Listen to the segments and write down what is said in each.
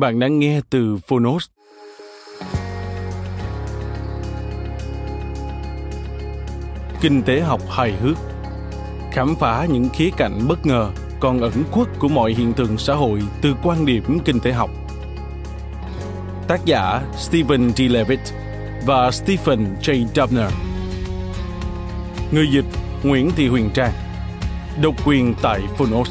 Bạn đang nghe từ Phonos. Kinh tế học hài hước Khám phá những khía cạnh bất ngờ, còn ẩn khuất của mọi hiện tượng xã hội từ quan điểm kinh tế học. Tác giả Stephen D. Levitt và Stephen J. Dubner Người dịch Nguyễn Thị Huyền Trang Độc quyền tại Phonos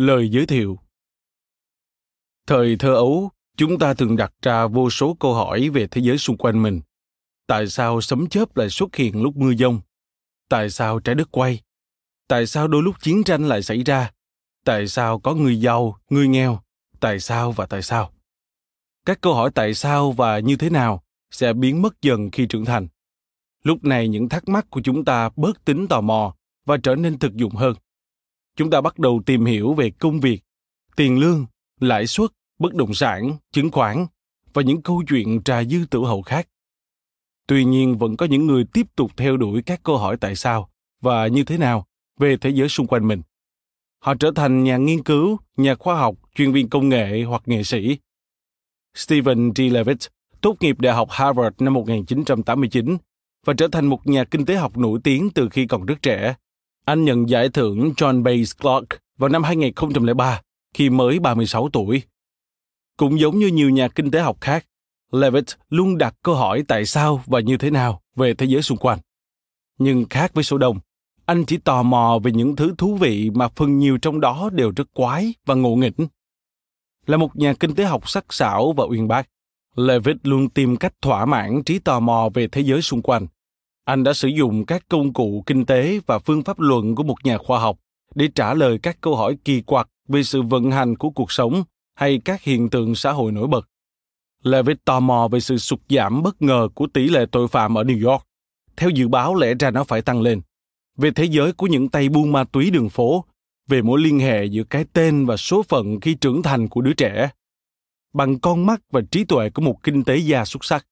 Lời giới thiệu Thời thơ ấu, chúng ta thường đặt ra vô số câu hỏi về thế giới xung quanh mình. Tại sao sấm chớp lại xuất hiện lúc mưa dông Tại sao trái đất quay? Tại sao đôi lúc chiến tranh lại xảy ra? Tại sao có người giàu, người nghèo? Tại sao và tại sao? Các câu hỏi tại sao và như thế nào sẽ biến mất dần khi trưởng thành. Lúc này những thắc mắc của chúng ta bớt tính tò mò và trở nên thực dụng hơn chúng ta bắt đầu tìm hiểu về công việc, tiền lương, lãi suất, bất động sản, chứng khoán và những câu chuyện trà dư tử hậu khác. Tuy nhiên, vẫn có những người tiếp tục theo đuổi các câu hỏi tại sao và như thế nào về thế giới xung quanh mình. Họ trở thành nhà nghiên cứu, nhà khoa học, chuyên viên công nghệ hoặc nghệ sĩ. Stephen D. Levitt, tốt nghiệp Đại học Harvard năm 1989 và trở thành một nhà kinh tế học nổi tiếng từ khi còn rất trẻ anh nhận giải thưởng John Bates Clark vào năm 2003 khi mới 36 tuổi. Cũng giống như nhiều nhà kinh tế học khác, Levitt luôn đặt câu hỏi tại sao và như thế nào về thế giới xung quanh. Nhưng khác với số đông, anh chỉ tò mò về những thứ thú vị mà phần nhiều trong đó đều rất quái và ngộ nghĩnh. Là một nhà kinh tế học sắc sảo và uyên bác, Levitt luôn tìm cách thỏa mãn trí tò mò về thế giới xung quanh anh đã sử dụng các công cụ kinh tế và phương pháp luận của một nhà khoa học để trả lời các câu hỏi kỳ quặc về sự vận hành của cuộc sống hay các hiện tượng xã hội nổi bật. Levitt tò mò về sự sụt giảm bất ngờ của tỷ lệ tội phạm ở New York. Theo dự báo lẽ ra nó phải tăng lên. Về thế giới của những tay buôn ma túy đường phố, về mối liên hệ giữa cái tên và số phận khi trưởng thành của đứa trẻ. Bằng con mắt và trí tuệ của một kinh tế gia xuất sắc,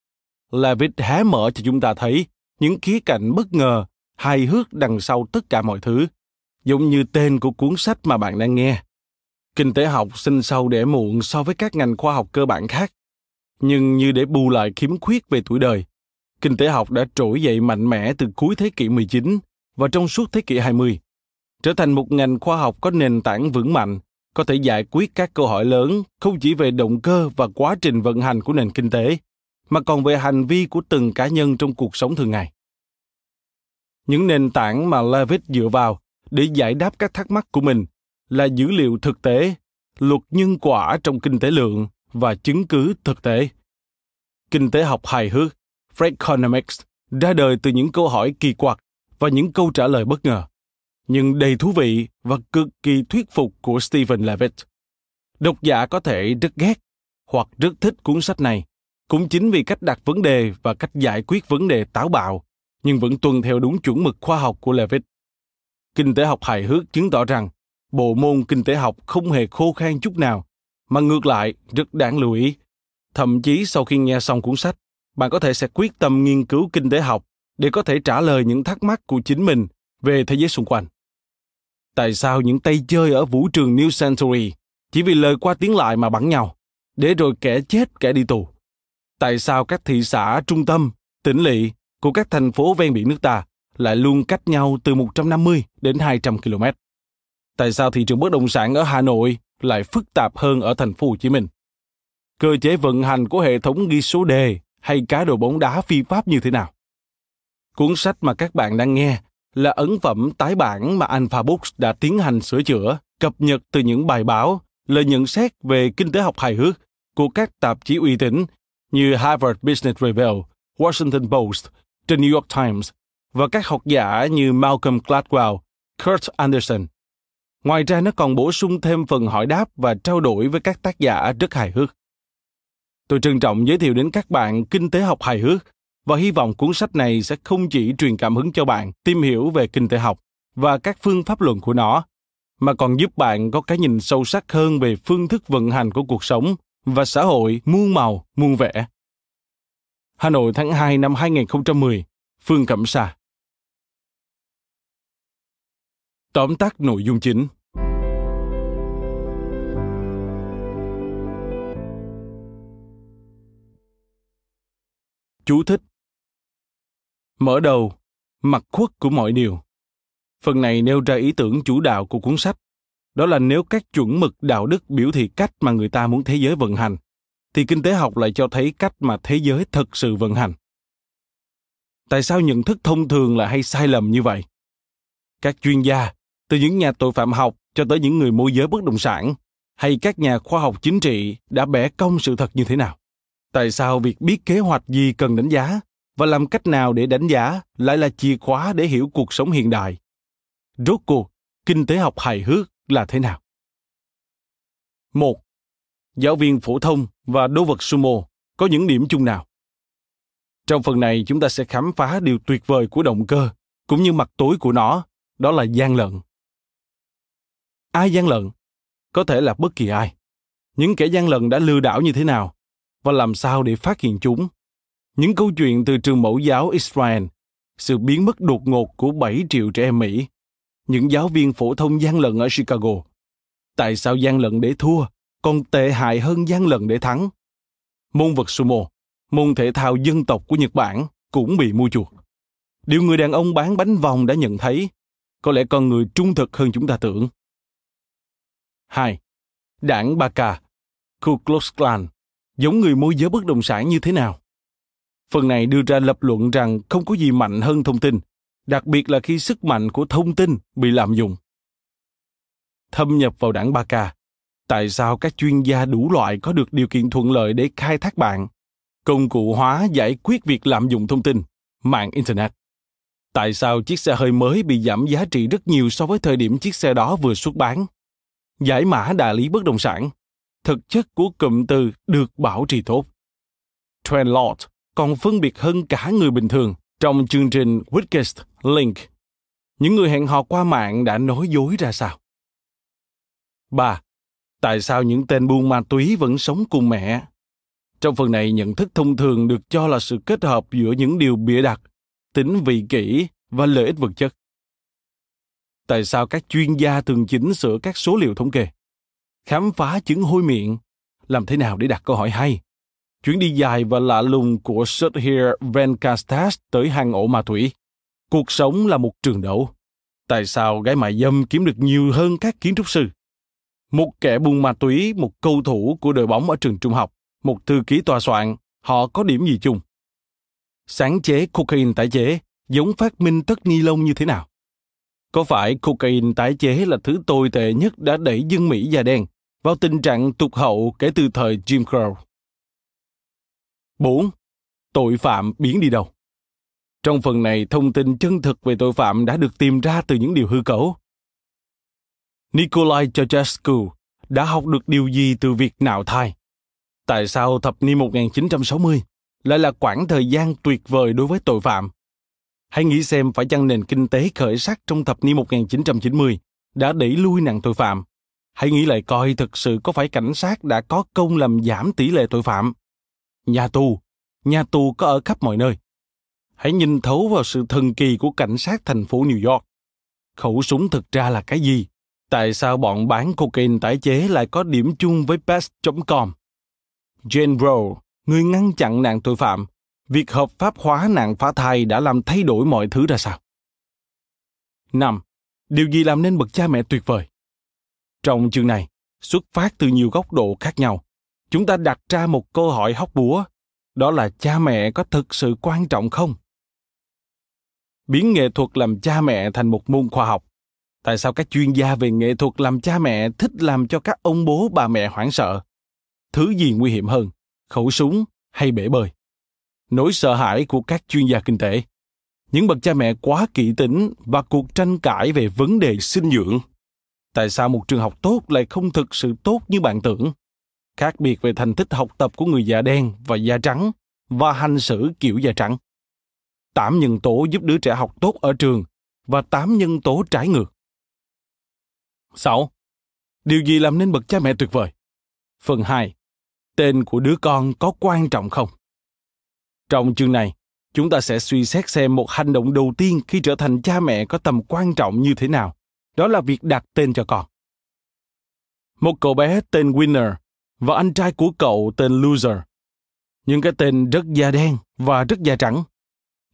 Levitt hé mở cho chúng ta thấy những khía cạnh bất ngờ, hài hước đằng sau tất cả mọi thứ, giống như tên của cuốn sách mà bạn đang nghe. Kinh tế học sinh sâu để muộn so với các ngành khoa học cơ bản khác, nhưng như để bù lại khiếm khuyết về tuổi đời, kinh tế học đã trỗi dậy mạnh mẽ từ cuối thế kỷ 19 và trong suốt thế kỷ 20, trở thành một ngành khoa học có nền tảng vững mạnh, có thể giải quyết các câu hỏi lớn không chỉ về động cơ và quá trình vận hành của nền kinh tế, mà còn về hành vi của từng cá nhân trong cuộc sống thường ngày. Những nền tảng mà Levitt dựa vào để giải đáp các thắc mắc của mình là dữ liệu thực tế, luật nhân quả trong kinh tế lượng và chứng cứ thực tế. Kinh tế học hài hước, Freakonomics ra đời từ những câu hỏi kỳ quặc và những câu trả lời bất ngờ. nhưng đầy thú vị và cực kỳ thuyết phục của Stephen Levitt. Độc giả có thể rất ghét hoặc rất thích cuốn sách này, cũng chính vì cách đặt vấn đề và cách giải quyết vấn đề táo bạo, nhưng vẫn tuân theo đúng chuẩn mực khoa học của Levitt. Kinh tế học hài hước chứng tỏ rằng bộ môn kinh tế học không hề khô khan chút nào, mà ngược lại rất đáng lưu ý. Thậm chí sau khi nghe xong cuốn sách, bạn có thể sẽ quyết tâm nghiên cứu kinh tế học để có thể trả lời những thắc mắc của chính mình về thế giới xung quanh. Tại sao những tay chơi ở vũ trường New Century chỉ vì lời qua tiếng lại mà bắn nhau, để rồi kẻ chết kẻ đi tù? Tại sao các thị xã trung tâm, tỉnh lỵ của các thành phố ven biển nước ta lại luôn cách nhau từ 150 đến 200 km? Tại sao thị trường bất động sản ở Hà Nội lại phức tạp hơn ở thành phố Hồ Chí Minh? Cơ chế vận hành của hệ thống ghi số đề hay cá độ bóng đá phi pháp như thế nào? Cuốn sách mà các bạn đang nghe là ấn phẩm tái bản mà Alpha Books đã tiến hành sửa chữa, cập nhật từ những bài báo, lời nhận xét về kinh tế học hài hước của các tạp chí uy tín như Harvard Business Review, Washington Post, The New York Times và các học giả như Malcolm Gladwell, Kurt Anderson. Ngoài ra nó còn bổ sung thêm phần hỏi đáp và trao đổi với các tác giả rất hài hước. Tôi trân trọng giới thiệu đến các bạn kinh tế học hài hước và hy vọng cuốn sách này sẽ không chỉ truyền cảm hứng cho bạn tìm hiểu về kinh tế học và các phương pháp luận của nó, mà còn giúp bạn có cái nhìn sâu sắc hơn về phương thức vận hành của cuộc sống và xã hội muôn màu, muôn vẻ. Hà Nội tháng 2 năm 2010, Phương Cẩm Sa. Tóm tắt nội dung chính Chú thích Mở đầu, mặt khuất của mọi điều. Phần này nêu ra ý tưởng chủ đạo của cuốn sách. Đó là nếu các chuẩn mực đạo đức biểu thị cách mà người ta muốn thế giới vận hành, thì kinh tế học lại cho thấy cách mà thế giới thực sự vận hành. Tại sao nhận thức thông thường lại hay sai lầm như vậy? Các chuyên gia, từ những nhà tội phạm học cho tới những người môi giới bất động sản, hay các nhà khoa học chính trị đã bẻ cong sự thật như thế nào? Tại sao việc biết kế hoạch gì cần đánh giá và làm cách nào để đánh giá lại là chìa khóa để hiểu cuộc sống hiện đại rốt cuộc kinh tế học hài hước là thế nào? Một giáo viên phổ thông và đô vật sumo có những điểm chung nào? Trong phần này chúng ta sẽ khám phá điều tuyệt vời của động cơ cũng như mặt tối của nó đó là gian lận. Ai gian lận? Có thể là bất kỳ ai. Những kẻ gian lận đã lừa đảo như thế nào và làm sao để phát hiện chúng? Những câu chuyện từ trường mẫu giáo Israel, sự biến mất đột ngột của 7 triệu trẻ em Mỹ, những giáo viên phổ thông gian lận ở Chicago. Tại sao gian lận để thua còn tệ hại hơn gian lận để thắng? Môn vật sumo, môn thể thao dân tộc của Nhật Bản cũng bị mua chuộc. Điều người đàn ông bán bánh vòng đã nhận thấy, có lẽ con người trung thực hơn chúng ta tưởng. 2. Đảng Baka, Ku Klux Klan, giống người môi giới bất động sản như thế nào? Phần này đưa ra lập luận rằng không có gì mạnh hơn thông tin, đặc biệt là khi sức mạnh của thông tin bị lạm dụng. Thâm nhập vào đảng Ba-ca, tại sao các chuyên gia đủ loại có được điều kiện thuận lợi để khai thác bạn, công cụ hóa giải quyết việc lạm dụng thông tin, mạng Internet? Tại sao chiếc xe hơi mới bị giảm giá trị rất nhiều so với thời điểm chiếc xe đó vừa xuất bán? Giải mã đại lý bất động sản, thực chất của cụm từ được bảo trì tốt. Trendlord còn phân biệt hơn cả người bình thường trong chương trình Weakest Link. Những người hẹn hò qua mạng đã nói dối ra sao? 3. Tại sao những tên buôn ma túy vẫn sống cùng mẹ? Trong phần này, nhận thức thông thường được cho là sự kết hợp giữa những điều bịa đặt, tính vị kỷ và lợi ích vật chất. Tại sao các chuyên gia thường chỉnh sửa các số liệu thống kê? Khám phá chứng hôi miệng, làm thế nào để đặt câu hỏi hay? chuyến đi dài và lạ lùng của Sudhir Venkastas tới hang ổ ma túy. Cuộc sống là một trường đấu. Tại sao gái mại dâm kiếm được nhiều hơn các kiến trúc sư? Một kẻ buôn ma túy, một cầu thủ của đội bóng ở trường trung học, một thư ký tòa soạn, họ có điểm gì chung? Sáng chế cocaine tái chế giống phát minh tất ni lông như thế nào? Có phải cocaine tái chế là thứ tồi tệ nhất đã đẩy dân Mỹ da đen vào tình trạng tụt hậu kể từ thời Jim Crow? 4. Tội phạm biến đi đâu? Trong phần này, thông tin chân thực về tội phạm đã được tìm ra từ những điều hư cấu. Nikolai Ceausescu đã học được điều gì từ việc nạo thai? Tại sao thập niên 1960 lại là quãng thời gian tuyệt vời đối với tội phạm? Hãy nghĩ xem phải chăng nền kinh tế khởi sắc trong thập niên 1990 đã đẩy lui nạn tội phạm. Hãy nghĩ lại coi thực sự có phải cảnh sát đã có công làm giảm tỷ lệ tội phạm. Nhà tù, nhà tù có ở khắp mọi nơi. Hãy nhìn thấu vào sự thần kỳ của cảnh sát thành phố New York. Khẩu súng thực ra là cái gì? Tại sao bọn bán cocaine tái chế lại có điểm chung với Best.com? Jane Roe, người ngăn chặn nạn tội phạm, việc hợp pháp hóa nạn phá thai đã làm thay đổi mọi thứ ra sao? 5. Điều gì làm nên bậc cha mẹ tuyệt vời? Trong chương này, xuất phát từ nhiều góc độ khác nhau, chúng ta đặt ra một câu hỏi hóc búa, đó là cha mẹ có thực sự quan trọng không? Biến nghệ thuật làm cha mẹ thành một môn khoa học. Tại sao các chuyên gia về nghệ thuật làm cha mẹ thích làm cho các ông bố bà mẹ hoảng sợ? Thứ gì nguy hiểm hơn, khẩu súng hay bể bơi? Nỗi sợ hãi của các chuyên gia kinh tế những bậc cha mẹ quá kỹ tính và cuộc tranh cãi về vấn đề sinh dưỡng. Tại sao một trường học tốt lại không thực sự tốt như bạn tưởng? Khác biệt về thành tích học tập của người da đen và da trắng và hành xử kiểu da trắng. Tám nhân tố giúp đứa trẻ học tốt ở trường và tám nhân tố trái ngược. 6. Điều gì làm nên bậc cha mẹ tuyệt vời? Phần 2. Tên của đứa con có quan trọng không? Trong chương này, chúng ta sẽ suy xét xem một hành động đầu tiên khi trở thành cha mẹ có tầm quan trọng như thế nào đó là việc đặt tên cho con một cậu bé tên winner và anh trai của cậu tên loser những cái tên rất da đen và rất da trắng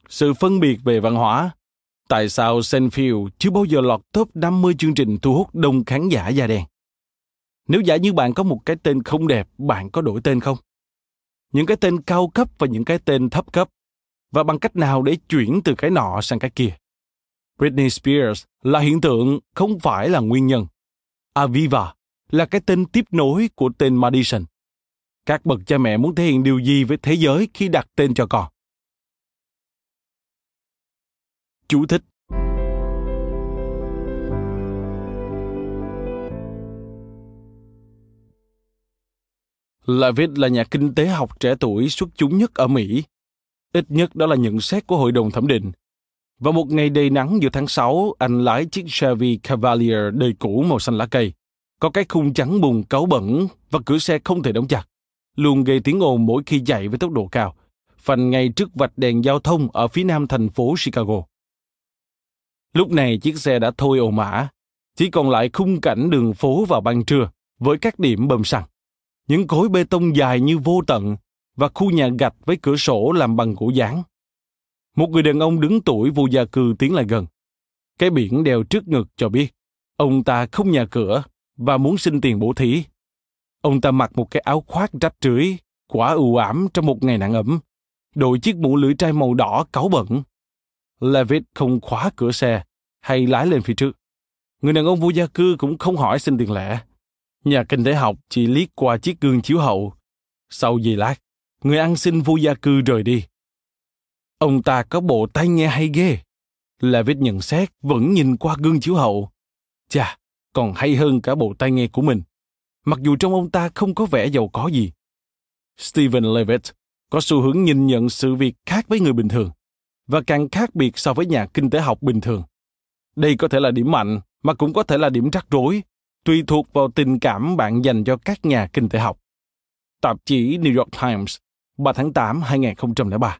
sự phân biệt về văn hóa tại sao Seinfeld chưa bao giờ lọt top 50 chương trình thu hút đông khán giả da đen nếu giả như bạn có một cái tên không đẹp bạn có đổi tên không những cái tên cao cấp và những cái tên thấp cấp và bằng cách nào để chuyển từ cái nọ sang cái kia. Britney Spears là hiện tượng, không phải là nguyên nhân. Aviva là cái tên tiếp nối của tên Madison. Các bậc cha mẹ muốn thể hiện điều gì với thế giới khi đặt tên cho con? Chú thích Levitt là nhà kinh tế học trẻ tuổi xuất chúng nhất ở Mỹ Ít nhất đó là nhận xét của hội đồng thẩm định. Vào một ngày đầy nắng giữa tháng 6, anh lái chiếc Chevy Cavalier đời cũ màu xanh lá cây. Có cái khung trắng bùn cáu bẩn và cửa xe không thể đóng chặt. Luôn gây tiếng ồn mỗi khi chạy với tốc độ cao. Phanh ngay trước vạch đèn giao thông ở phía nam thành phố Chicago. Lúc này chiếc xe đã thôi ồn mã, chỉ còn lại khung cảnh đường phố vào ban trưa với các điểm bơm xăng. Những khối bê tông dài như vô tận và khu nhà gạch với cửa sổ làm bằng gỗ dán. Một người đàn ông đứng tuổi vô gia cư tiến lại gần. Cái biển đeo trước ngực cho biết ông ta không nhà cửa và muốn xin tiền bổ thí. Ông ta mặc một cái áo khoác rách rưới, quả ưu ảm trong một ngày nắng ẩm đội chiếc mũ lưỡi trai màu đỏ cáu bẩn. Levitt không khóa cửa xe hay lái lên phía trước. Người đàn ông vô gia cư cũng không hỏi xin tiền lẻ. Nhà kinh tế học chỉ liếc qua chiếc gương chiếu hậu. Sau giây lát, người ăn xin vô gia cư rời đi. Ông ta có bộ tai nghe hay ghê. Levitt nhận xét vẫn nhìn qua gương chiếu hậu. Chà, còn hay hơn cả bộ tai nghe của mình. Mặc dù trong ông ta không có vẻ giàu có gì. Stephen Levitt có xu hướng nhìn nhận sự việc khác với người bình thường và càng khác biệt so với nhà kinh tế học bình thường. Đây có thể là điểm mạnh mà cũng có thể là điểm rắc rối, tùy thuộc vào tình cảm bạn dành cho các nhà kinh tế học. Tạp chí New York Times 3 tháng 8 2003.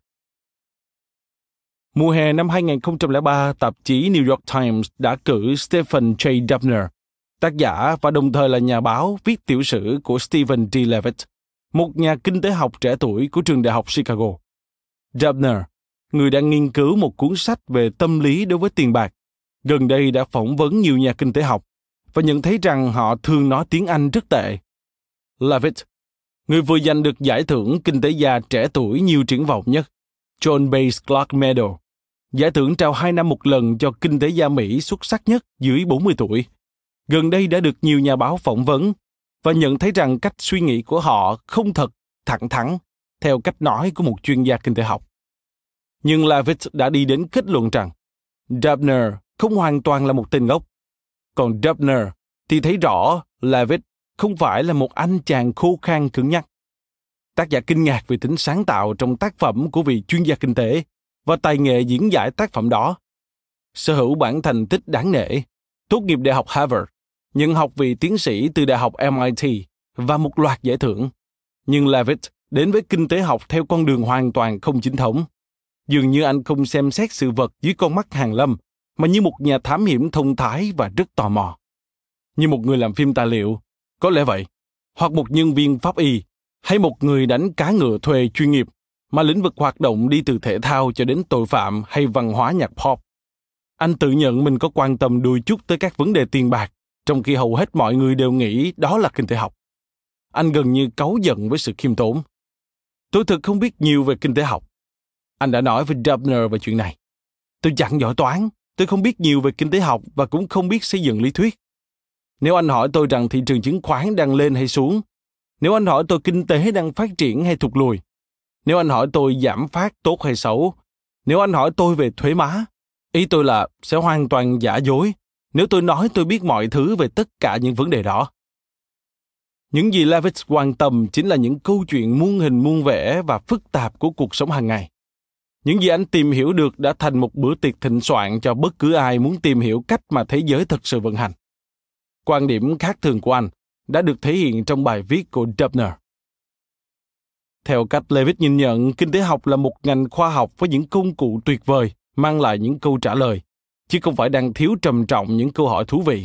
Mùa hè năm 2003, tạp chí New York Times đã cử Stephen J. Dubner, tác giả và đồng thời là nhà báo viết tiểu sử của Stephen D. Levitt, một nhà kinh tế học trẻ tuổi của trường đại học Chicago. Dubner, người đang nghiên cứu một cuốn sách về tâm lý đối với tiền bạc, gần đây đã phỏng vấn nhiều nhà kinh tế học và nhận thấy rằng họ thường nói tiếng Anh rất tệ. Levitt người vừa giành được giải thưởng kinh tế gia trẻ tuổi nhiều triển vọng nhất, John Bates Clark Medal. Giải thưởng trao hai năm một lần cho kinh tế gia Mỹ xuất sắc nhất dưới 40 tuổi. Gần đây đã được nhiều nhà báo phỏng vấn và nhận thấy rằng cách suy nghĩ của họ không thật, thẳng thắn, theo cách nói của một chuyên gia kinh tế học. Nhưng Levitt đã đi đến kết luận rằng Dubner không hoàn toàn là một tên ngốc. Còn Dubner thì thấy rõ Levitt không phải là một anh chàng khô khan cứng nhắc. Tác giả kinh ngạc về tính sáng tạo trong tác phẩm của vị chuyên gia kinh tế và tài nghệ diễn giải tác phẩm đó. Sở hữu bản thành tích đáng nể, tốt nghiệp Đại học Harvard, nhận học vị tiến sĩ từ Đại học MIT và một loạt giải thưởng. Nhưng Levitt đến với kinh tế học theo con đường hoàn toàn không chính thống. Dường như anh không xem xét sự vật dưới con mắt hàng lâm, mà như một nhà thám hiểm thông thái và rất tò mò. Như một người làm phim tài liệu, có lẽ vậy, hoặc một nhân viên pháp y, hay một người đánh cá ngựa thuê chuyên nghiệp, mà lĩnh vực hoạt động đi từ thể thao cho đến tội phạm hay văn hóa nhạc pop. Anh tự nhận mình có quan tâm đôi chút tới các vấn đề tiền bạc, trong khi hầu hết mọi người đều nghĩ đó là kinh tế học. Anh gần như cáu giận với sự khiêm tốn. Tôi thực không biết nhiều về kinh tế học. Anh đã nói với Dubner về chuyện này. Tôi chẳng giỏi toán, tôi không biết nhiều về kinh tế học và cũng không biết xây dựng lý thuyết. Nếu anh hỏi tôi rằng thị trường chứng khoán đang lên hay xuống, nếu anh hỏi tôi kinh tế đang phát triển hay thụt lùi, nếu anh hỏi tôi giảm phát tốt hay xấu, nếu anh hỏi tôi về thuế má, ý tôi là sẽ hoàn toàn giả dối nếu tôi nói tôi biết mọi thứ về tất cả những vấn đề đó. Những gì Levitt quan tâm chính là những câu chuyện muôn hình muôn vẻ và phức tạp của cuộc sống hàng ngày. Những gì anh tìm hiểu được đã thành một bữa tiệc thịnh soạn cho bất cứ ai muốn tìm hiểu cách mà thế giới thực sự vận hành. Quan điểm khác thường của anh đã được thể hiện trong bài viết của Dubner. Theo cách Levitt nhìn nhận, kinh tế học là một ngành khoa học với những công cụ tuyệt vời, mang lại những câu trả lời, chứ không phải đang thiếu trầm trọng những câu hỏi thú vị.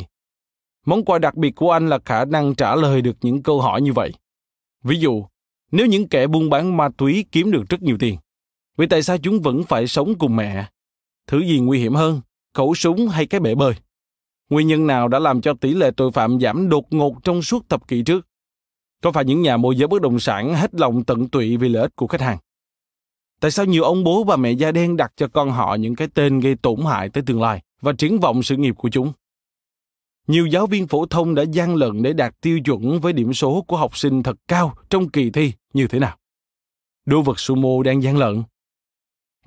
Món quà đặc biệt của anh là khả năng trả lời được những câu hỏi như vậy. Ví dụ, nếu những kẻ buôn bán ma túy kiếm được rất nhiều tiền, vì tại sao chúng vẫn phải sống cùng mẹ? Thứ gì nguy hiểm hơn, khẩu súng hay cái bể bơi? Nguyên nhân nào đã làm cho tỷ lệ tội phạm giảm đột ngột trong suốt thập kỷ trước? Có phải những nhà môi giới bất động sản hết lòng tận tụy vì lợi ích của khách hàng? Tại sao nhiều ông bố và mẹ da đen đặt cho con họ những cái tên gây tổn hại tới tương lai và triển vọng sự nghiệp của chúng? Nhiều giáo viên phổ thông đã gian lận để đạt tiêu chuẩn với điểm số của học sinh thật cao trong kỳ thi như thế nào? Đô vật sumo đang gian lận.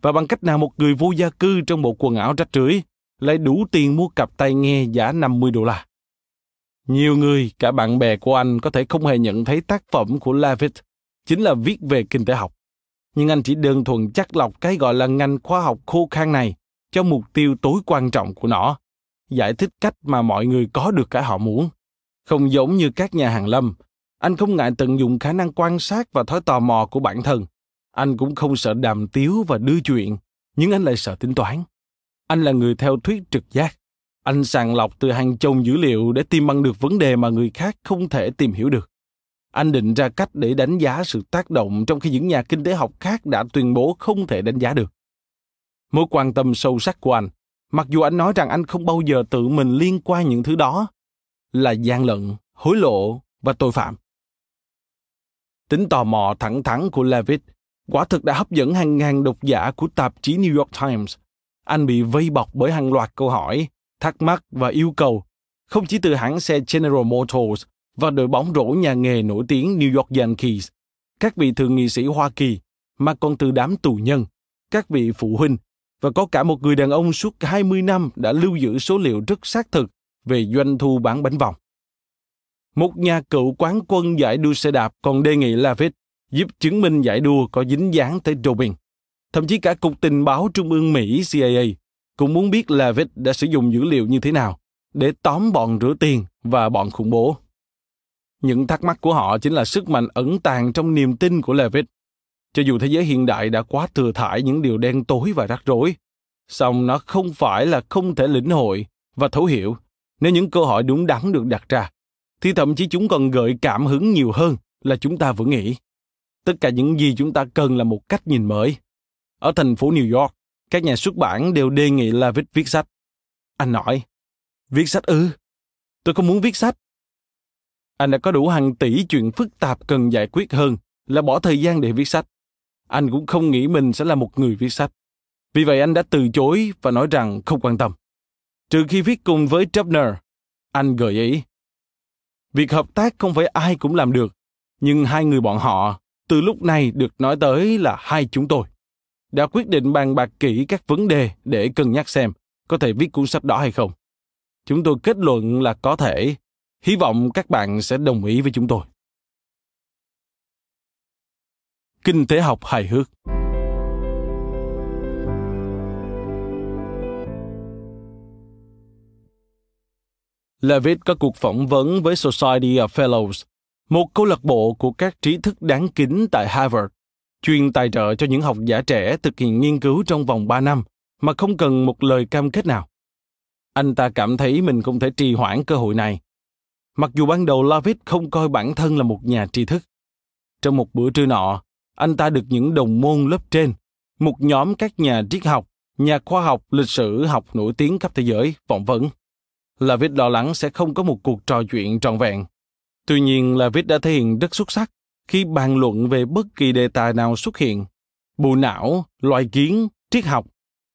Và bằng cách nào một người vô gia cư trong bộ quần áo rách rưới lại đủ tiền mua cặp tai nghe giá 50 đô la? Nhiều người, cả bạn bè của anh có thể không hề nhận thấy tác phẩm của Levitt chính là viết về kinh tế học. Nhưng anh chỉ đơn thuần chắc lọc cái gọi là ngành khoa học khô khan này cho mục tiêu tối quan trọng của nó, giải thích cách mà mọi người có được cái họ muốn. Không giống như các nhà hàng lâm, anh không ngại tận dụng khả năng quan sát và thói tò mò của bản thân. Anh cũng không sợ đàm tiếu và đưa chuyện, nhưng anh lại sợ tính toán. Anh là người theo thuyết trực giác. Anh sàng lọc từ hàng chồng dữ liệu để tìm bằng được vấn đề mà người khác không thể tìm hiểu được. Anh định ra cách để đánh giá sự tác động trong khi những nhà kinh tế học khác đã tuyên bố không thể đánh giá được. Mối quan tâm sâu sắc của anh, mặc dù anh nói rằng anh không bao giờ tự mình liên quan những thứ đó, là gian lận, hối lộ và tội phạm. Tính tò mò thẳng thắn của Levitt quả thực đã hấp dẫn hàng ngàn độc giả của tạp chí New York Times. Anh bị vây bọc bởi hàng loạt câu hỏi thắc mắc và yêu cầu, không chỉ từ hãng xe General Motors và đội bóng rổ nhà nghề nổi tiếng New York Yankees, các vị thượng nghị sĩ Hoa Kỳ, mà còn từ đám tù nhân, các vị phụ huynh và có cả một người đàn ông suốt 20 năm đã lưu giữ số liệu rất xác thực về doanh thu bán bánh vòng. Một nhà cựu quán quân giải đua xe đạp còn đề nghị Lavitt giúp chứng minh giải đua có dính dáng tới doping. Thậm chí cả Cục Tình báo Trung ương Mỹ CIA cũng muốn biết Levitt đã sử dụng dữ liệu như thế nào để tóm bọn rửa tiền và bọn khủng bố. Những thắc mắc của họ chính là sức mạnh ẩn tàng trong niềm tin của Levitt. Cho dù thế giới hiện đại đã quá thừa thải những điều đen tối và rắc rối, song nó không phải là không thể lĩnh hội và thấu hiểu nếu những câu hỏi đúng đắn được đặt ra, thì thậm chí chúng còn gợi cảm hứng nhiều hơn là chúng ta vẫn nghĩ. Tất cả những gì chúng ta cần là một cách nhìn mới. Ở thành phố New York, các nhà xuất bản đều đề nghị là viết sách. Anh nói, viết sách ư? Tôi không muốn viết sách. Anh đã có đủ hàng tỷ chuyện phức tạp cần giải quyết hơn là bỏ thời gian để viết sách. Anh cũng không nghĩ mình sẽ là một người viết sách. Vì vậy anh đã từ chối và nói rằng không quan tâm. Trừ khi viết cùng với Dubner, anh gợi ý. Việc hợp tác không phải ai cũng làm được, nhưng hai người bọn họ từ lúc này được nói tới là hai chúng tôi. đã quyết định bàn bạc kỹ các vấn đề để cân nhắc xem có thể viết cuốn sách đó hay không. Chúng tôi kết luận là có thể. Hy vọng các bạn sẽ đồng ý với chúng tôi. Kinh tế học hài hước Levitt có cuộc phỏng vấn với Society of Fellows, một câu lạc bộ của các trí thức đáng kính tại Harvard, chuyên tài trợ cho những học giả trẻ thực hiện nghiên cứu trong vòng 3 năm mà không cần một lời cam kết nào. Anh ta cảm thấy mình không thể trì hoãn cơ hội này. Mặc dù ban đầu Levitt không coi bản thân là một nhà tri thức. Trong một bữa trưa nọ, anh ta được những đồng môn lớp trên, một nhóm các nhà triết học, nhà khoa học, lịch sử học nổi tiếng khắp thế giới phỏng vấn là lo lắng sẽ không có một cuộc trò chuyện trọn vẹn. Tuy nhiên là đã thể hiện rất xuất sắc khi bàn luận về bất kỳ đề tài nào xuất hiện. Bộ não, loài kiến, triết học.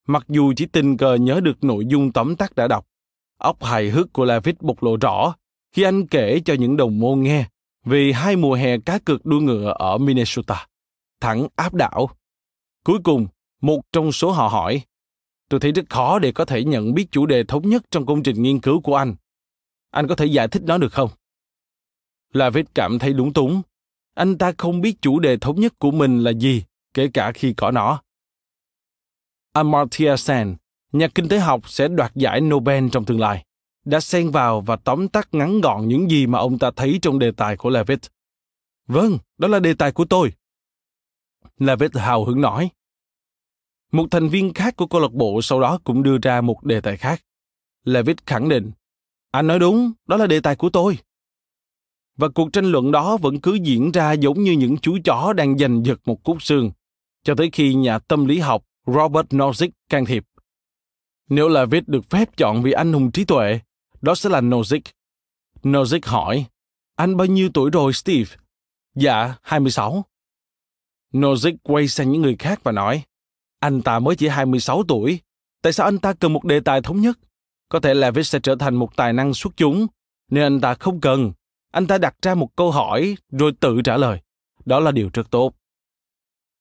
Mặc dù chỉ tình cờ nhớ được nội dung tóm tắt đã đọc, óc hài hước của Lavid bộc lộ rõ khi anh kể cho những đồng môn nghe về hai mùa hè cá cược đua ngựa ở Minnesota, thẳng áp đảo. Cuối cùng, một trong số họ hỏi, tôi thấy rất khó để có thể nhận biết chủ đề thống nhất trong công trình nghiên cứu của anh. Anh có thể giải thích nó được không? Lavid cảm thấy đúng túng. Anh ta không biết chủ đề thống nhất của mình là gì, kể cả khi có nó. Amartya Sen, nhà kinh tế học sẽ đoạt giải Nobel trong tương lai, đã xen vào và tóm tắt ngắn gọn những gì mà ông ta thấy trong đề tài của Levitt. Vâng, đó là đề tài của tôi. Levitt hào hứng nói. Một thành viên khác của câu lạc bộ sau đó cũng đưa ra một đề tài khác. Levitt khẳng định, anh nói đúng, đó là đề tài của tôi. Và cuộc tranh luận đó vẫn cứ diễn ra giống như những chú chó đang giành giật một cút xương, cho tới khi nhà tâm lý học Robert Nozick can thiệp. Nếu là viết được phép chọn vị anh hùng trí tuệ, đó sẽ là Nozick. Nozick hỏi, anh bao nhiêu tuổi rồi Steve? Dạ, 26. Nozick quay sang những người khác và nói, anh ta mới chỉ 26 tuổi. Tại sao anh ta cần một đề tài thống nhất? Có thể là viết sẽ trở thành một tài năng xuất chúng, nên anh ta không cần. Anh ta đặt ra một câu hỏi rồi tự trả lời. Đó là điều rất tốt.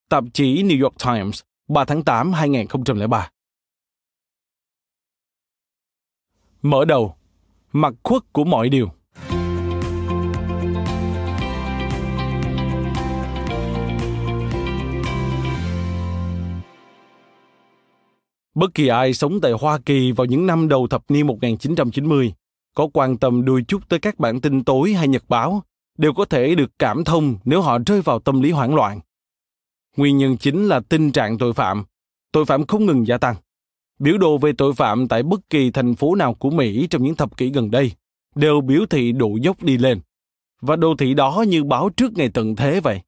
Tạp chí New York Times, 3 tháng 8, 2003 Mở đầu Mặt khuất của mọi điều Bất kỳ ai sống tại Hoa Kỳ vào những năm đầu thập niên 1990 có quan tâm đôi chút tới các bản tin tối hay nhật báo đều có thể được cảm thông nếu họ rơi vào tâm lý hoảng loạn. Nguyên nhân chính là tình trạng tội phạm. Tội phạm không ngừng gia tăng. Biểu đồ về tội phạm tại bất kỳ thành phố nào của Mỹ trong những thập kỷ gần đây đều biểu thị độ dốc đi lên. Và đô thị đó như báo trước ngày tận thế vậy.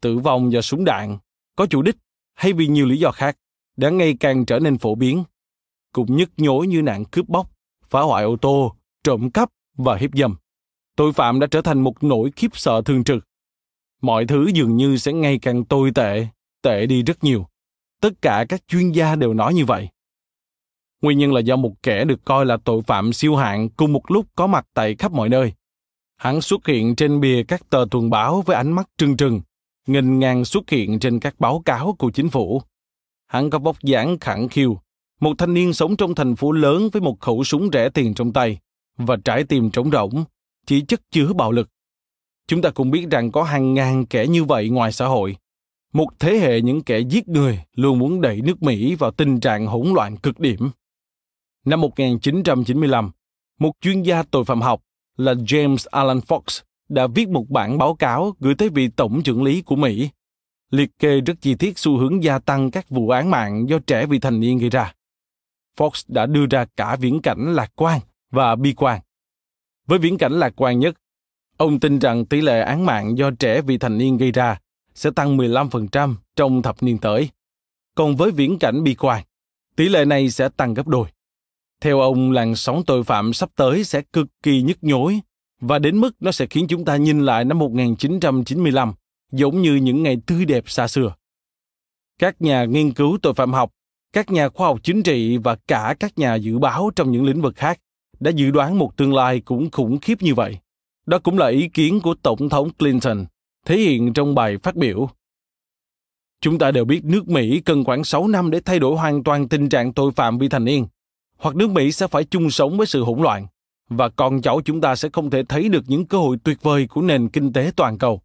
Tử vong do súng đạn, có chủ đích hay vì nhiều lý do khác đã ngày càng trở nên phổ biến, cũng nhức nhối như nạn cướp bóc, phá hoại ô tô, trộm cắp và hiếp dâm. Tội phạm đã trở thành một nỗi khiếp sợ thường trực. Mọi thứ dường như sẽ ngày càng tồi tệ, tệ đi rất nhiều. Tất cả các chuyên gia đều nói như vậy. Nguyên nhân là do một kẻ được coi là tội phạm siêu hạng cùng một lúc có mặt tại khắp mọi nơi. Hắn xuất hiện trên bìa các tờ tuần báo với ánh mắt trừng trừng, nghìn ngàn xuất hiện trên các báo cáo của chính phủ. Hắn có vóc dáng khẳng khiu, một thanh niên sống trong thành phố lớn với một khẩu súng rẻ tiền trong tay và trái tim trống rỗng, chỉ chất chứa bạo lực. Chúng ta cũng biết rằng có hàng ngàn kẻ như vậy ngoài xã hội. Một thế hệ những kẻ giết người luôn muốn đẩy nước Mỹ vào tình trạng hỗn loạn cực điểm. Năm 1995, một chuyên gia tội phạm học là James Alan Fox đã viết một bản báo cáo gửi tới vị tổng trưởng lý của Mỹ liệt kê rất chi tiết xu hướng gia tăng các vụ án mạng do trẻ vị thành niên gây ra. Fox đã đưa ra cả viễn cảnh lạc quan và bi quan. Với viễn cảnh lạc quan nhất, ông tin rằng tỷ lệ án mạng do trẻ vị thành niên gây ra sẽ tăng 15% trong thập niên tới. Còn với viễn cảnh bi quan, tỷ lệ này sẽ tăng gấp đôi. Theo ông, làn sóng tội phạm sắp tới sẽ cực kỳ nhức nhối và đến mức nó sẽ khiến chúng ta nhìn lại năm 1995 giống như những ngày tươi đẹp xa xưa. Các nhà nghiên cứu tội phạm học, các nhà khoa học chính trị và cả các nhà dự báo trong những lĩnh vực khác đã dự đoán một tương lai cũng khủng khiếp như vậy. Đó cũng là ý kiến của Tổng thống Clinton, thể hiện trong bài phát biểu. Chúng ta đều biết nước Mỹ cần khoảng 6 năm để thay đổi hoàn toàn tình trạng tội phạm vị thành niên, hoặc nước Mỹ sẽ phải chung sống với sự hỗn loạn, và con cháu chúng ta sẽ không thể thấy được những cơ hội tuyệt vời của nền kinh tế toàn cầu.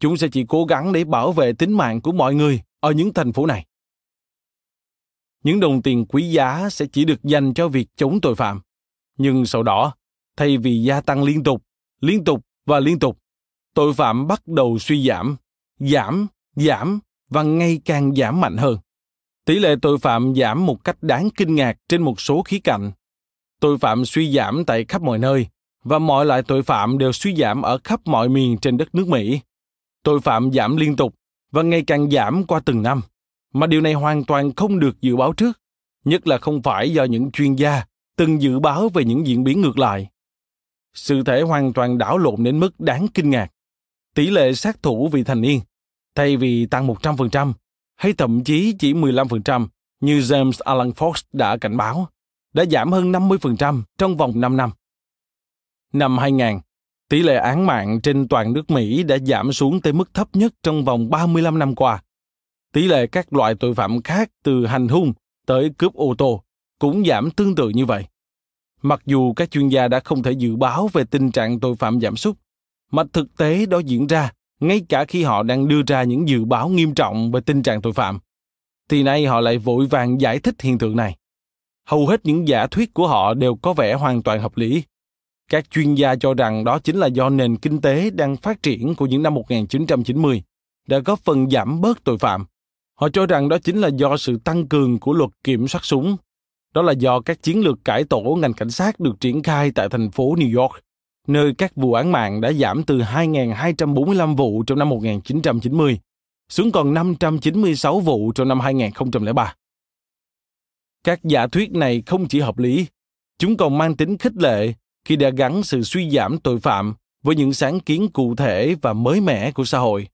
Chúng sẽ chỉ cố gắng để bảo vệ tính mạng của mọi người ở những thành phố này. Những đồng tiền quý giá sẽ chỉ được dành cho việc chống tội phạm. Nhưng sau đó, thay vì gia tăng liên tục, liên tục và liên tục, tội phạm bắt đầu suy giảm, giảm, giảm và ngày càng giảm mạnh hơn. Tỷ lệ tội phạm giảm một cách đáng kinh ngạc trên một số khía cạnh. Tội phạm suy giảm tại khắp mọi nơi và mọi loại tội phạm đều suy giảm ở khắp mọi miền trên đất nước Mỹ. Tội phạm giảm liên tục và ngày càng giảm qua từng năm, mà điều này hoàn toàn không được dự báo trước, nhất là không phải do những chuyên gia từng dự báo về những diễn biến ngược lại. Sự thể hoàn toàn đảo lộn đến mức đáng kinh ngạc. Tỷ lệ sát thủ vị thành niên, thay vì tăng 100%, hay thậm chí chỉ 15% như James Alan Fox đã cảnh báo, đã giảm hơn 50% trong vòng 5 năm. Năm 2000, tỷ lệ án mạng trên toàn nước Mỹ đã giảm xuống tới mức thấp nhất trong vòng 35 năm qua. Tỷ lệ các loại tội phạm khác từ hành hung tới cướp ô tô cũng giảm tương tự như vậy. Mặc dù các chuyên gia đã không thể dự báo về tình trạng tội phạm giảm sút, mà thực tế đó diễn ra ngay cả khi họ đang đưa ra những dự báo nghiêm trọng về tình trạng tội phạm, thì nay họ lại vội vàng giải thích hiện tượng này. Hầu hết những giả thuyết của họ đều có vẻ hoàn toàn hợp lý. Các chuyên gia cho rằng đó chính là do nền kinh tế đang phát triển của những năm 1990 đã góp phần giảm bớt tội phạm. Họ cho rằng đó chính là do sự tăng cường của luật kiểm soát súng. Đó là do các chiến lược cải tổ ngành cảnh sát được triển khai tại thành phố New York nơi các vụ án mạng đã giảm từ 2.245 vụ trong năm 1990 xuống còn 596 vụ trong năm 2003. Các giả thuyết này không chỉ hợp lý, chúng còn mang tính khích lệ khi đã gắn sự suy giảm tội phạm với những sáng kiến cụ thể và mới mẻ của xã hội.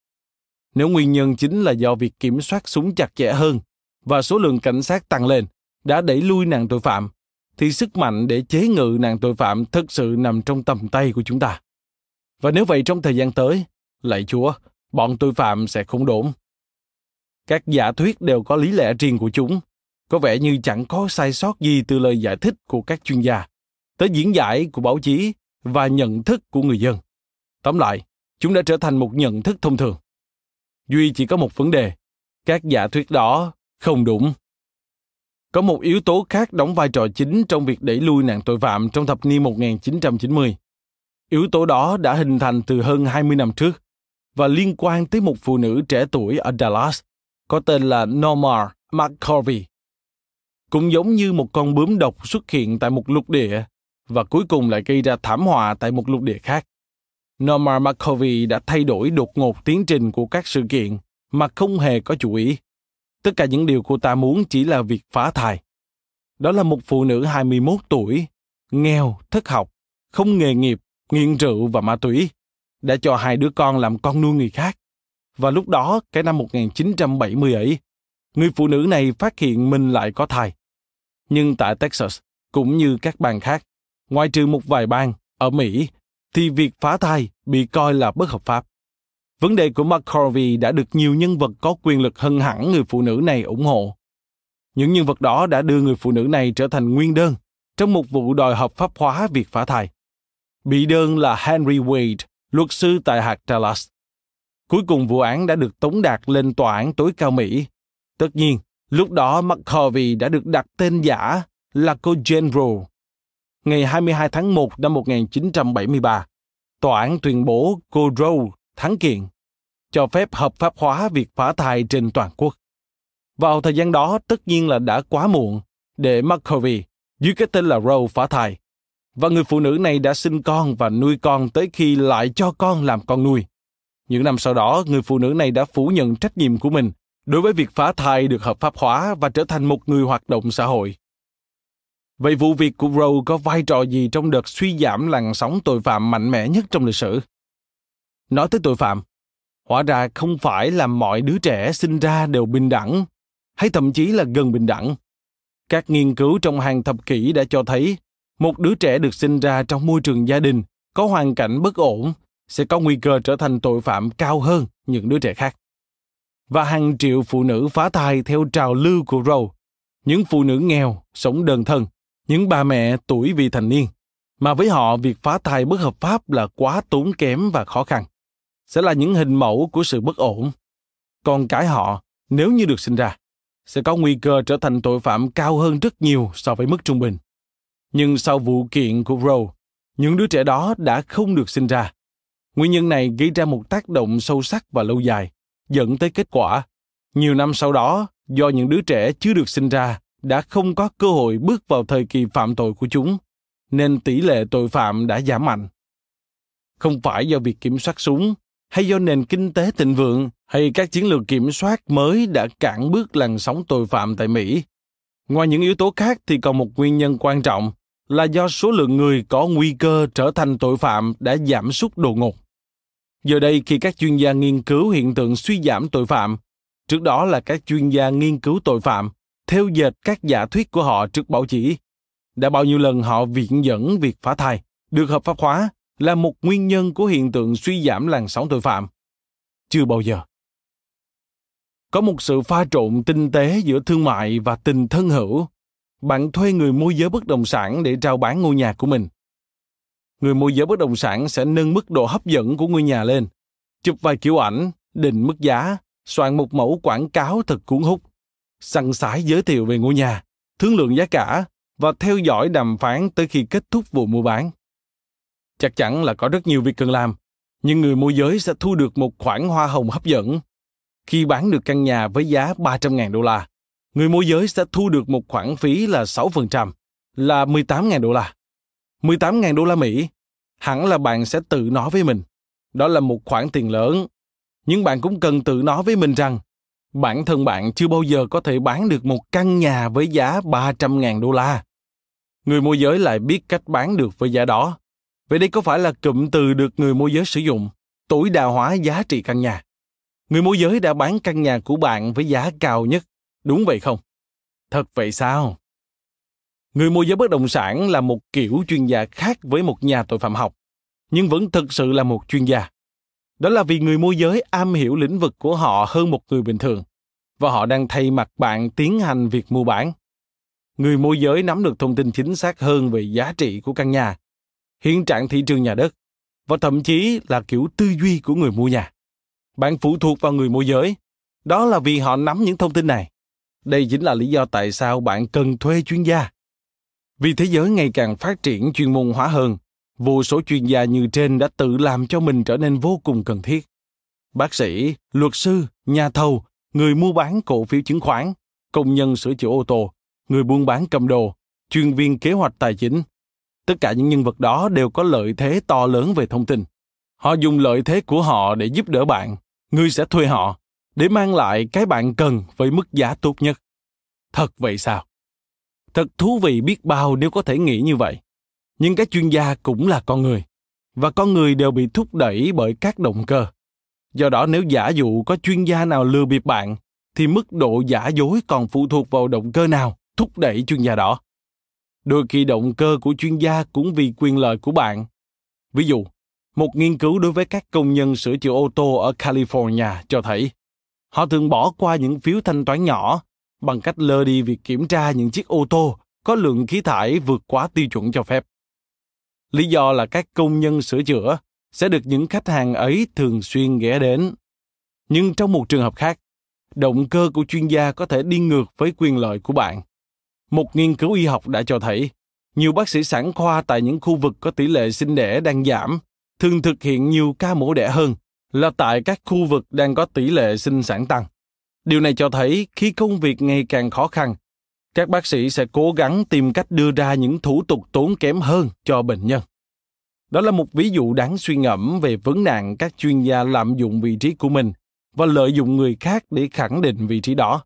Nếu nguyên nhân chính là do việc kiểm soát súng chặt chẽ hơn và số lượng cảnh sát tăng lên đã đẩy lui nạn tội phạm, thì sức mạnh để chế ngự nạn tội phạm thực sự nằm trong tầm tay của chúng ta. Và nếu vậy trong thời gian tới, lạy Chúa, bọn tội phạm sẽ không đổn. Các giả thuyết đều có lý lẽ riêng của chúng, có vẻ như chẳng có sai sót gì từ lời giải thích của các chuyên gia, tới diễn giải của báo chí và nhận thức của người dân. Tóm lại, chúng đã trở thành một nhận thức thông thường. Duy chỉ có một vấn đề, các giả thuyết đó không đúng. Có một yếu tố khác đóng vai trò chính trong việc đẩy lui nạn tội phạm trong thập niên 1990. Yếu tố đó đã hình thành từ hơn 20 năm trước và liên quan tới một phụ nữ trẻ tuổi ở Dallas có tên là Norma McCorvey. Cũng giống như một con bướm độc xuất hiện tại một lục địa và cuối cùng lại gây ra thảm họa tại một lục địa khác. Norma McCorvey đã thay đổi đột ngột tiến trình của các sự kiện mà không hề có chủ ý. Tất cả những điều cô ta muốn chỉ là việc phá thai. Đó là một phụ nữ 21 tuổi, nghèo, thất học, không nghề nghiệp, nghiện rượu và ma túy, đã cho hai đứa con làm con nuôi người khác. Và lúc đó, cái năm 1970 ấy, người phụ nữ này phát hiện mình lại có thai. Nhưng tại Texas, cũng như các bang khác, ngoài trừ một vài bang ở Mỹ, thì việc phá thai bị coi là bất hợp pháp. Vấn đề của McCorvey đã được nhiều nhân vật có quyền lực hơn hẳn người phụ nữ này ủng hộ. Những nhân vật đó đã đưa người phụ nữ này trở thành nguyên đơn trong một vụ đòi hợp pháp hóa việc phá thai. Bị đơn là Henry Wade, luật sư tại hạt Dallas. Cuối cùng vụ án đã được tống đạt lên tòa án tối cao Mỹ. Tất nhiên, lúc đó McCorvey đã được đặt tên giả là cô Jane Roe. Ngày 22 tháng 1 năm 1973, tòa án tuyên bố cô Roe thắng kiện, cho phép hợp pháp hóa việc phá thai trên toàn quốc. Vào thời gian đó tất nhiên là đã quá muộn để McCovey dưới cái tên là Roe phá thai. Và người phụ nữ này đã sinh con và nuôi con tới khi lại cho con làm con nuôi. Những năm sau đó, người phụ nữ này đã phủ nhận trách nhiệm của mình đối với việc phá thai được hợp pháp hóa và trở thành một người hoạt động xã hội. Vậy vụ việc của Roe có vai trò gì trong đợt suy giảm làn sóng tội phạm mạnh mẽ nhất trong lịch sử? Nói tới tội phạm, hóa ra không phải là mọi đứa trẻ sinh ra đều bình đẳng, hay thậm chí là gần bình đẳng. Các nghiên cứu trong hàng thập kỷ đã cho thấy một đứa trẻ được sinh ra trong môi trường gia đình có hoàn cảnh bất ổn sẽ có nguy cơ trở thành tội phạm cao hơn những đứa trẻ khác. và hàng triệu phụ nữ phá thai theo trào lưu của Roe. Những phụ nữ nghèo, sống đơn thân, những bà mẹ tuổi vị thành niên, mà với họ việc phá thai bất hợp pháp là quá tốn kém và khó khăn. Sẽ là những hình mẫu của sự bất ổn. Con cái họ, nếu như được sinh ra, sẽ có nguy cơ trở thành tội phạm cao hơn rất nhiều so với mức trung bình. Nhưng sau vụ kiện của Roe, những đứa trẻ đó đã không được sinh ra. Nguyên nhân này gây ra một tác động sâu sắc và lâu dài, dẫn tới kết quả. Nhiều năm sau đó, do những đứa trẻ chưa được sinh ra đã không có cơ hội bước vào thời kỳ phạm tội của chúng, nên tỷ lệ tội phạm đã giảm mạnh. Không phải do việc kiểm soát súng, hay do nền kinh tế thịnh vượng, hay các chiến lược kiểm soát mới đã cản bước làn sóng tội phạm tại Mỹ. Ngoài những yếu tố khác thì còn một nguyên nhân quan trọng là do số lượng người có nguy cơ trở thành tội phạm đã giảm sút đột ngột. Giờ đây khi các chuyên gia nghiên cứu hiện tượng suy giảm tội phạm, trước đó là các chuyên gia nghiên cứu tội phạm, theo dệt các giả thuyết của họ trước báo chí. Đã bao nhiêu lần họ viện dẫn việc phá thai được hợp pháp hóa là một nguyên nhân của hiện tượng suy giảm làn sóng tội phạm. Chưa bao giờ. Có một sự pha trộn tinh tế giữa thương mại và tình thân hữu bạn thuê người môi giới bất động sản để trao bán ngôi nhà của mình. Người môi giới bất động sản sẽ nâng mức độ hấp dẫn của ngôi nhà lên, chụp vài kiểu ảnh, định mức giá, soạn một mẫu quảng cáo thật cuốn hút, săn sái giới thiệu về ngôi nhà, thương lượng giá cả và theo dõi đàm phán tới khi kết thúc vụ mua bán. Chắc chắn là có rất nhiều việc cần làm, nhưng người môi giới sẽ thu được một khoản hoa hồng hấp dẫn. Khi bán được căn nhà với giá 300.000 đô la, người môi giới sẽ thu được một khoản phí là 6%, là 18.000 đô la. 18.000 đô la Mỹ, hẳn là bạn sẽ tự nói với mình. Đó là một khoản tiền lớn. Nhưng bạn cũng cần tự nói với mình rằng bản thân bạn chưa bao giờ có thể bán được một căn nhà với giá 300.000 đô la. Người môi giới lại biết cách bán được với giá đó. Vậy đây có phải là cụm từ được người môi giới sử dụng, tối đa hóa giá trị căn nhà? Người môi giới đã bán căn nhà của bạn với giá cao nhất Đúng vậy không? Thật vậy sao? Người môi giới bất động sản là một kiểu chuyên gia khác với một nhà tội phạm học, nhưng vẫn thực sự là một chuyên gia. Đó là vì người môi giới am hiểu lĩnh vực của họ hơn một người bình thường, và họ đang thay mặt bạn tiến hành việc mua bán. Người môi giới nắm được thông tin chính xác hơn về giá trị của căn nhà, hiện trạng thị trường nhà đất, và thậm chí là kiểu tư duy của người mua nhà. Bạn phụ thuộc vào người môi giới, đó là vì họ nắm những thông tin này. Đây chính là lý do tại sao bạn cần thuê chuyên gia. Vì thế giới ngày càng phát triển chuyên môn hóa hơn, vô số chuyên gia như trên đã tự làm cho mình trở nên vô cùng cần thiết. Bác sĩ, luật sư, nhà thầu, người mua bán cổ phiếu chứng khoán, công nhân sửa chữa ô tô, người buôn bán cầm đồ, chuyên viên kế hoạch tài chính. Tất cả những nhân vật đó đều có lợi thế to lớn về thông tin. Họ dùng lợi thế của họ để giúp đỡ bạn. Ngươi sẽ thuê họ để mang lại cái bạn cần với mức giá tốt nhất. Thật vậy sao? Thật thú vị biết bao nếu có thể nghĩ như vậy. Nhưng các chuyên gia cũng là con người, và con người đều bị thúc đẩy bởi các động cơ. Do đó nếu giả dụ có chuyên gia nào lừa bịp bạn, thì mức độ giả dối còn phụ thuộc vào động cơ nào thúc đẩy chuyên gia đó. Đôi khi động cơ của chuyên gia cũng vì quyền lợi của bạn. Ví dụ, một nghiên cứu đối với các công nhân sửa chữa ô tô ở California cho thấy Họ thường bỏ qua những phiếu thanh toán nhỏ bằng cách lơ đi việc kiểm tra những chiếc ô tô có lượng khí thải vượt quá tiêu chuẩn cho phép. Lý do là các công nhân sửa chữa sẽ được những khách hàng ấy thường xuyên ghé đến. Nhưng trong một trường hợp khác, động cơ của chuyên gia có thể đi ngược với quyền lợi của bạn. Một nghiên cứu y học đã cho thấy, nhiều bác sĩ sản khoa tại những khu vực có tỷ lệ sinh đẻ đang giảm, thường thực hiện nhiều ca mổ đẻ hơn là tại các khu vực đang có tỷ lệ sinh sản tăng. Điều này cho thấy khi công việc ngày càng khó khăn, các bác sĩ sẽ cố gắng tìm cách đưa ra những thủ tục tốn kém hơn cho bệnh nhân. Đó là một ví dụ đáng suy ngẫm về vấn nạn các chuyên gia lạm dụng vị trí của mình và lợi dụng người khác để khẳng định vị trí đó.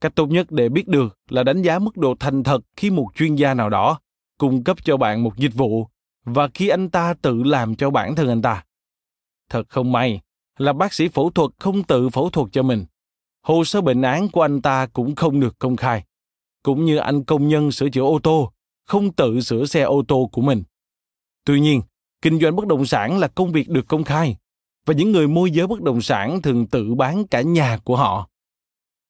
Cách tốt nhất để biết được là đánh giá mức độ thành thật khi một chuyên gia nào đó cung cấp cho bạn một dịch vụ và khi anh ta tự làm cho bản thân anh ta. Thật không may là bác sĩ phẫu thuật không tự phẫu thuật cho mình. Hồ sơ bệnh án của anh ta cũng không được công khai. Cũng như anh công nhân sửa chữa ô tô, không tự sửa xe ô tô của mình. Tuy nhiên, kinh doanh bất động sản là công việc được công khai. và những người môi giới bất động sản thường tự bán cả nhà của họ.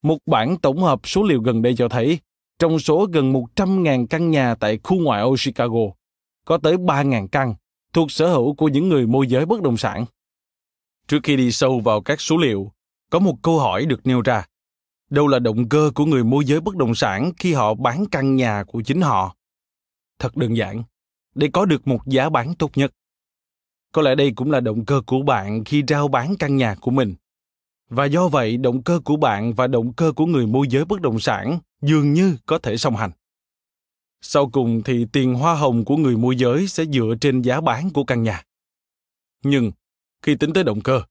Một bản tổng hợp số liệu gần đây cho thấy, trong số gần 100.000 căn nhà tại khu ngoại ô Chicago, có tới 3.000 căn thuộc sở hữu của những người môi giới bất động sản. Trước khi đi sâu vào các số liệu, có một câu hỏi được nêu ra. Đâu là động cơ của người môi giới bất động sản khi họ bán căn nhà của chính họ? Thật đơn giản, để có được một giá bán tốt nhất. Có lẽ đây cũng là động cơ của bạn khi rao bán căn nhà của mình. Và do vậy, động cơ của bạn và động cơ của người môi giới bất động sản dường như có thể song hành. Sau cùng thì tiền hoa hồng của người môi giới sẽ dựa trên giá bán của căn nhà. Nhưng khi tính tới động cơ,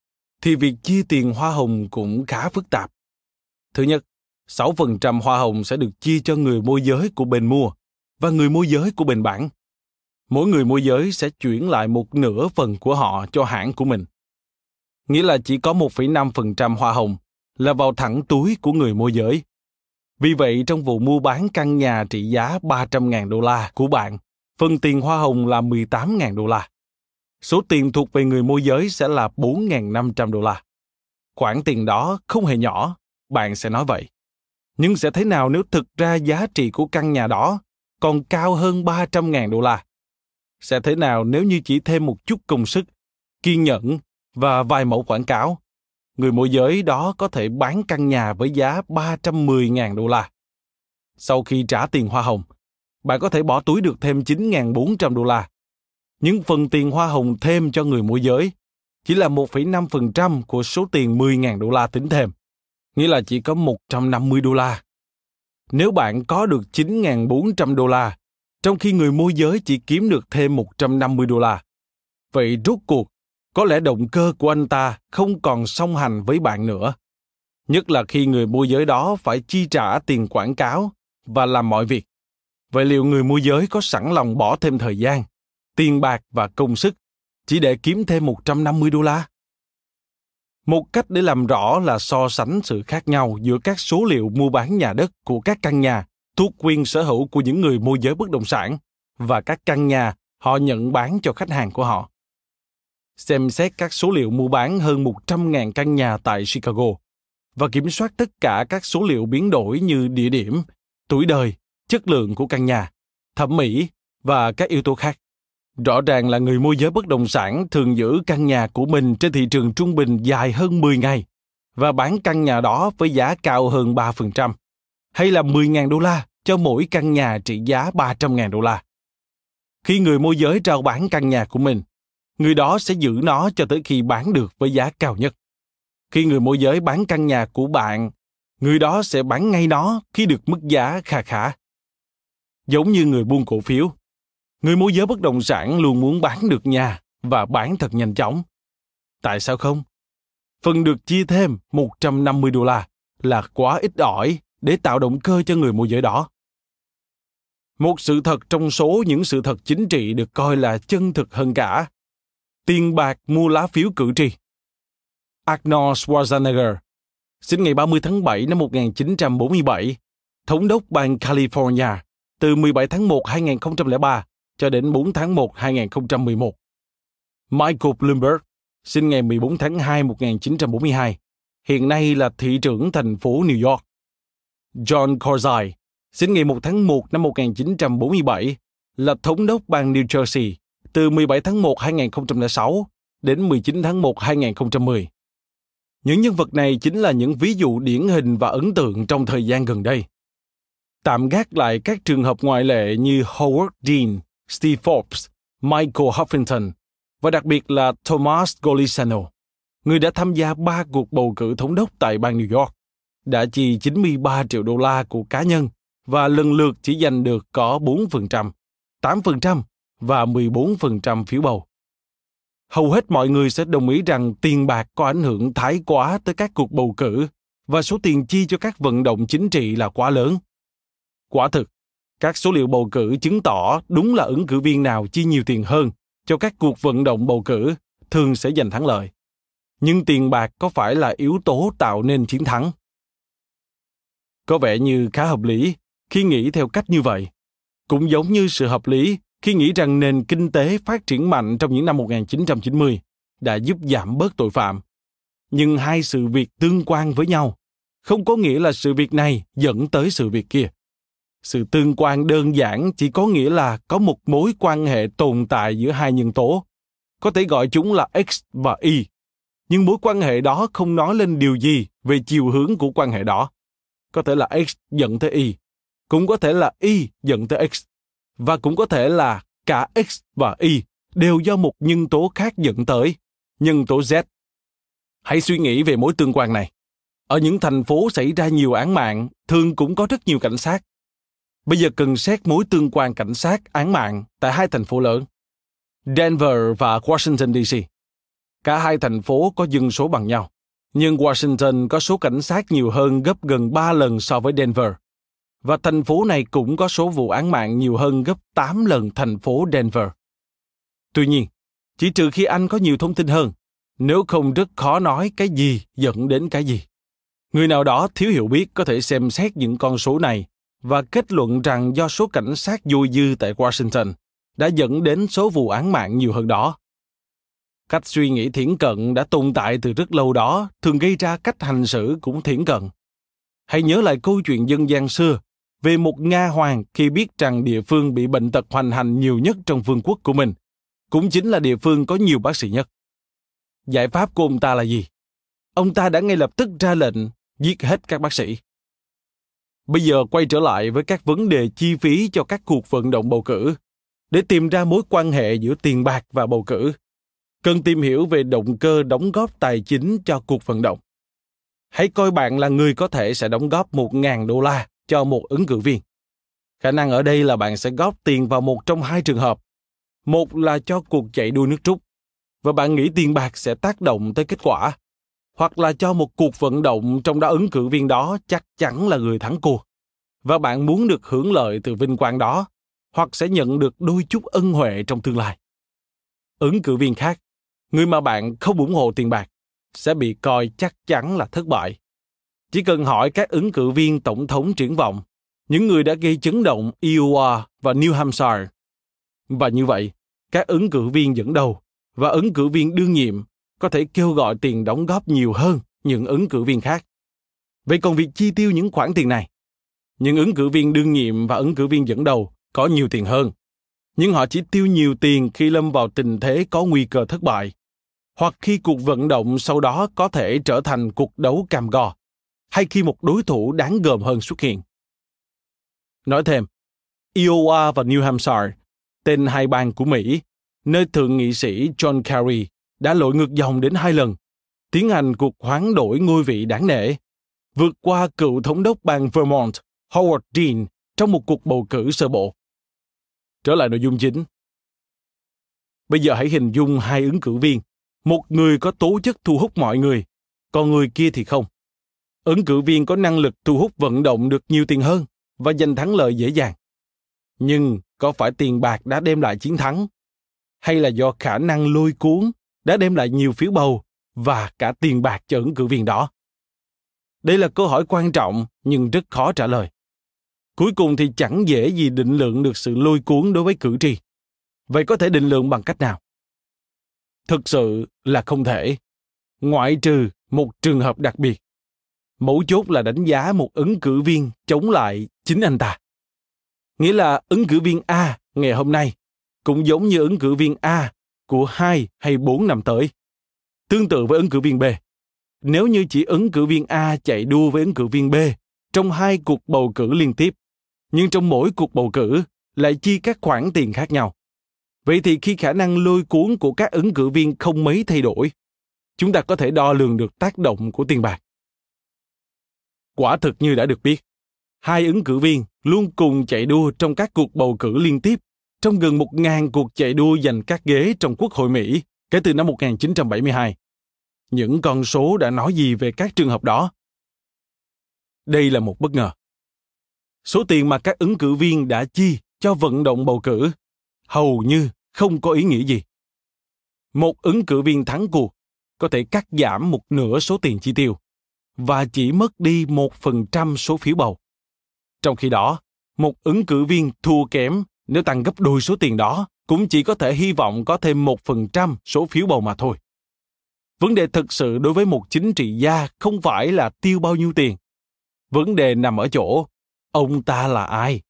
thì việc chia tiền hoa hồng cũng khá phức tạp. Thứ nhất, 6% hoa hồng sẽ được chia cho người môi giới của bên mua và người môi giới của bên bán. Mỗi người môi giới sẽ chuyển lại một nửa phần của họ cho hãng của mình. Nghĩa là chỉ có 1,5% hoa hồng là vào thẳng túi của người môi giới. Vì vậy, trong vụ mua bán căn nhà trị giá 300.000 đô la của bạn, phần tiền hoa hồng là 18.000 đô la. Số tiền thuộc về người môi giới sẽ là 4.500 đô la. Khoản tiền đó không hề nhỏ, bạn sẽ nói vậy. Nhưng sẽ thế nào nếu thực ra giá trị của căn nhà đó còn cao hơn 300.000 đô la? Sẽ thế nào nếu như chỉ thêm một chút công sức, kiên nhẫn và vài mẫu quảng cáo, người môi giới đó có thể bán căn nhà với giá 310.000 đô la. Sau khi trả tiền hoa hồng, bạn có thể bỏ túi được thêm 9.400 đô la. Những phần tiền hoa hồng thêm cho người môi giới chỉ là 1,5% của số tiền 10.000 đô la tính thêm, nghĩa là chỉ có 150 đô la. Nếu bạn có được 9.400 đô la, trong khi người môi giới chỉ kiếm được thêm 150 đô la, vậy rốt cuộc có lẽ động cơ của anh ta không còn song hành với bạn nữa. Nhất là khi người môi giới đó phải chi trả tiền quảng cáo và làm mọi việc. Vậy liệu người môi giới có sẵn lòng bỏ thêm thời gian, tiền bạc và công sức chỉ để kiếm thêm 150 đô la? Một cách để làm rõ là so sánh sự khác nhau giữa các số liệu mua bán nhà đất của các căn nhà thuộc quyền sở hữu của những người môi giới bất động sản và các căn nhà họ nhận bán cho khách hàng của họ xem xét các số liệu mua bán hơn 100.000 căn nhà tại Chicago và kiểm soát tất cả các số liệu biến đổi như địa điểm, tuổi đời, chất lượng của căn nhà, thẩm mỹ và các yếu tố khác. Rõ ràng là người môi giới bất động sản thường giữ căn nhà của mình trên thị trường trung bình dài hơn 10 ngày và bán căn nhà đó với giá cao hơn 3%, hay là 10.000 đô la cho mỗi căn nhà trị giá 300.000 đô la. Khi người môi giới trao bán căn nhà của mình, người đó sẽ giữ nó cho tới khi bán được với giá cao nhất. Khi người môi giới bán căn nhà của bạn, người đó sẽ bán ngay nó khi được mức giá kha khá. Giống như người buôn cổ phiếu, người môi giới bất động sản luôn muốn bán được nhà và bán thật nhanh chóng. Tại sao không? Phần được chia thêm 150 đô la là quá ít ỏi để tạo động cơ cho người môi giới đó. Một sự thật trong số những sự thật chính trị được coi là chân thực hơn cả tiền bạc mua lá phiếu cử tri. Arnold Schwarzenegger, sinh ngày 30 tháng 7 năm 1947, thống đốc bang California từ 17 tháng 1 2003 cho đến 4 tháng 1 2011. Michael Bloomberg, sinh ngày 14 tháng 2 1942, hiện nay là thị trưởng thành phố New York. John Corzine, sinh ngày 1 tháng 1 năm 1947, là thống đốc bang New Jersey từ 17 tháng 1 2006 đến 19 tháng 1 2010. Những nhân vật này chính là những ví dụ điển hình và ấn tượng trong thời gian gần đây. Tạm gác lại các trường hợp ngoại lệ như Howard Dean, Steve Forbes, Michael Huffington và đặc biệt là Thomas Golisano, người đã tham gia ba cuộc bầu cử thống đốc tại bang New York, đã chi 93 triệu đô la của cá nhân và lần lượt chỉ giành được có 4%, 8% và 14% phiếu bầu. Hầu hết mọi người sẽ đồng ý rằng tiền bạc có ảnh hưởng thái quá tới các cuộc bầu cử và số tiền chi cho các vận động chính trị là quá lớn. Quả thực, các số liệu bầu cử chứng tỏ đúng là ứng cử viên nào chi nhiều tiền hơn cho các cuộc vận động bầu cử thường sẽ giành thắng lợi. Nhưng tiền bạc có phải là yếu tố tạo nên chiến thắng? Có vẻ như khá hợp lý khi nghĩ theo cách như vậy. Cũng giống như sự hợp lý khi nghĩ rằng nền kinh tế phát triển mạnh trong những năm 1990 đã giúp giảm bớt tội phạm. Nhưng hai sự việc tương quan với nhau, không có nghĩa là sự việc này dẫn tới sự việc kia. Sự tương quan đơn giản chỉ có nghĩa là có một mối quan hệ tồn tại giữa hai nhân tố. Có thể gọi chúng là X và Y. Nhưng mối quan hệ đó không nói lên điều gì về chiều hướng của quan hệ đó. Có thể là X dẫn tới Y, cũng có thể là Y dẫn tới X, và cũng có thể là cả X và Y đều do một nhân tố khác dẫn tới, nhân tố Z. Hãy suy nghĩ về mối tương quan này. Ở những thành phố xảy ra nhiều án mạng, thường cũng có rất nhiều cảnh sát. Bây giờ cần xét mối tương quan cảnh sát án mạng tại hai thành phố lớn, Denver và Washington DC. Cả hai thành phố có dân số bằng nhau, nhưng Washington có số cảnh sát nhiều hơn gấp gần 3 lần so với Denver. Và thành phố này cũng có số vụ án mạng nhiều hơn gấp 8 lần thành phố Denver. Tuy nhiên, chỉ trừ khi anh có nhiều thông tin hơn, nếu không rất khó nói cái gì dẫn đến cái gì. Người nào đó thiếu hiểu biết có thể xem xét những con số này và kết luận rằng do số cảnh sát dôi dư tại Washington đã dẫn đến số vụ án mạng nhiều hơn đó. Cách suy nghĩ thiển cận đã tồn tại từ rất lâu đó, thường gây ra cách hành xử cũng thiển cận. Hãy nhớ lại câu chuyện dân gian xưa về một Nga hoàng khi biết rằng địa phương bị bệnh tật hoành hành nhiều nhất trong vương quốc của mình, cũng chính là địa phương có nhiều bác sĩ nhất. Giải pháp của ông ta là gì? Ông ta đã ngay lập tức ra lệnh giết hết các bác sĩ. Bây giờ quay trở lại với các vấn đề chi phí cho các cuộc vận động bầu cử để tìm ra mối quan hệ giữa tiền bạc và bầu cử cần tìm hiểu về động cơ đóng góp tài chính cho cuộc vận động. Hãy coi bạn là người có thể sẽ đóng góp 1.000 đô la cho một ứng cử viên. Khả năng ở đây là bạn sẽ góp tiền vào một trong hai trường hợp. Một là cho cuộc chạy đua nước rút, và bạn nghĩ tiền bạc sẽ tác động tới kết quả. Hoặc là cho một cuộc vận động trong đó ứng cử viên đó chắc chắn là người thắng cuộc. Và bạn muốn được hưởng lợi từ vinh quang đó, hoặc sẽ nhận được đôi chút ân huệ trong tương lai. Ứng cử viên khác người mà bạn không ủng hộ tiền bạc sẽ bị coi chắc chắn là thất bại. Chỉ cần hỏi các ứng cử viên tổng thống triển vọng, những người đã gây chấn động Iowa và New Hampshire. Và như vậy, các ứng cử viên dẫn đầu và ứng cử viên đương nhiệm có thể kêu gọi tiền đóng góp nhiều hơn những ứng cử viên khác. Vậy còn việc chi tiêu những khoản tiền này? Những ứng cử viên đương nhiệm và ứng cử viên dẫn đầu có nhiều tiền hơn nhưng họ chỉ tiêu nhiều tiền khi lâm vào tình thế có nguy cơ thất bại hoặc khi cuộc vận động sau đó có thể trở thành cuộc đấu cam go hay khi một đối thủ đáng gờm hơn xuất hiện nói thêm iowa và new hampshire tên hai bang của mỹ nơi thượng nghị sĩ john kerry đã lội ngược dòng đến hai lần tiến hành cuộc hoán đổi ngôi vị đáng nể vượt qua cựu thống đốc bang vermont howard dean trong một cuộc bầu cử sơ bộ Trở lại nội dung chính. Bây giờ hãy hình dung hai ứng cử viên. Một người có tố chất thu hút mọi người, còn người kia thì không. Ứng cử viên có năng lực thu hút vận động được nhiều tiền hơn và giành thắng lợi dễ dàng. Nhưng có phải tiền bạc đã đem lại chiến thắng? Hay là do khả năng lôi cuốn đã đem lại nhiều phiếu bầu và cả tiền bạc cho ứng cử viên đó? Đây là câu hỏi quan trọng nhưng rất khó trả lời. Cuối cùng thì chẳng dễ gì định lượng được sự lôi cuốn đối với cử tri. Vậy có thể định lượng bằng cách nào? Thực sự là không thể. Ngoại trừ một trường hợp đặc biệt. Mấu chốt là đánh giá một ứng cử viên chống lại chính anh ta. Nghĩa là ứng cử viên A ngày hôm nay cũng giống như ứng cử viên A của hai hay bốn năm tới. Tương tự với ứng cử viên B. Nếu như chỉ ứng cử viên A chạy đua với ứng cử viên B trong hai cuộc bầu cử liên tiếp, nhưng trong mỗi cuộc bầu cử lại chi các khoản tiền khác nhau. Vậy thì khi khả năng lôi cuốn của các ứng cử viên không mấy thay đổi, chúng ta có thể đo lường được tác động của tiền bạc. Quả thực như đã được biết, hai ứng cử viên luôn cùng chạy đua trong các cuộc bầu cử liên tiếp trong gần một ngàn cuộc chạy đua giành các ghế trong Quốc hội Mỹ kể từ năm 1972. Những con số đã nói gì về các trường hợp đó? Đây là một bất ngờ số tiền mà các ứng cử viên đã chi cho vận động bầu cử hầu như không có ý nghĩa gì. Một ứng cử viên thắng cuộc có thể cắt giảm một nửa số tiền chi tiêu và chỉ mất đi một phần trăm số phiếu bầu. Trong khi đó, một ứng cử viên thua kém nếu tăng gấp đôi số tiền đó cũng chỉ có thể hy vọng có thêm một phần trăm số phiếu bầu mà thôi. vấn đề thực sự đối với một chính trị gia không phải là tiêu bao nhiêu tiền vấn đề nằm ở chỗ ông ta là ai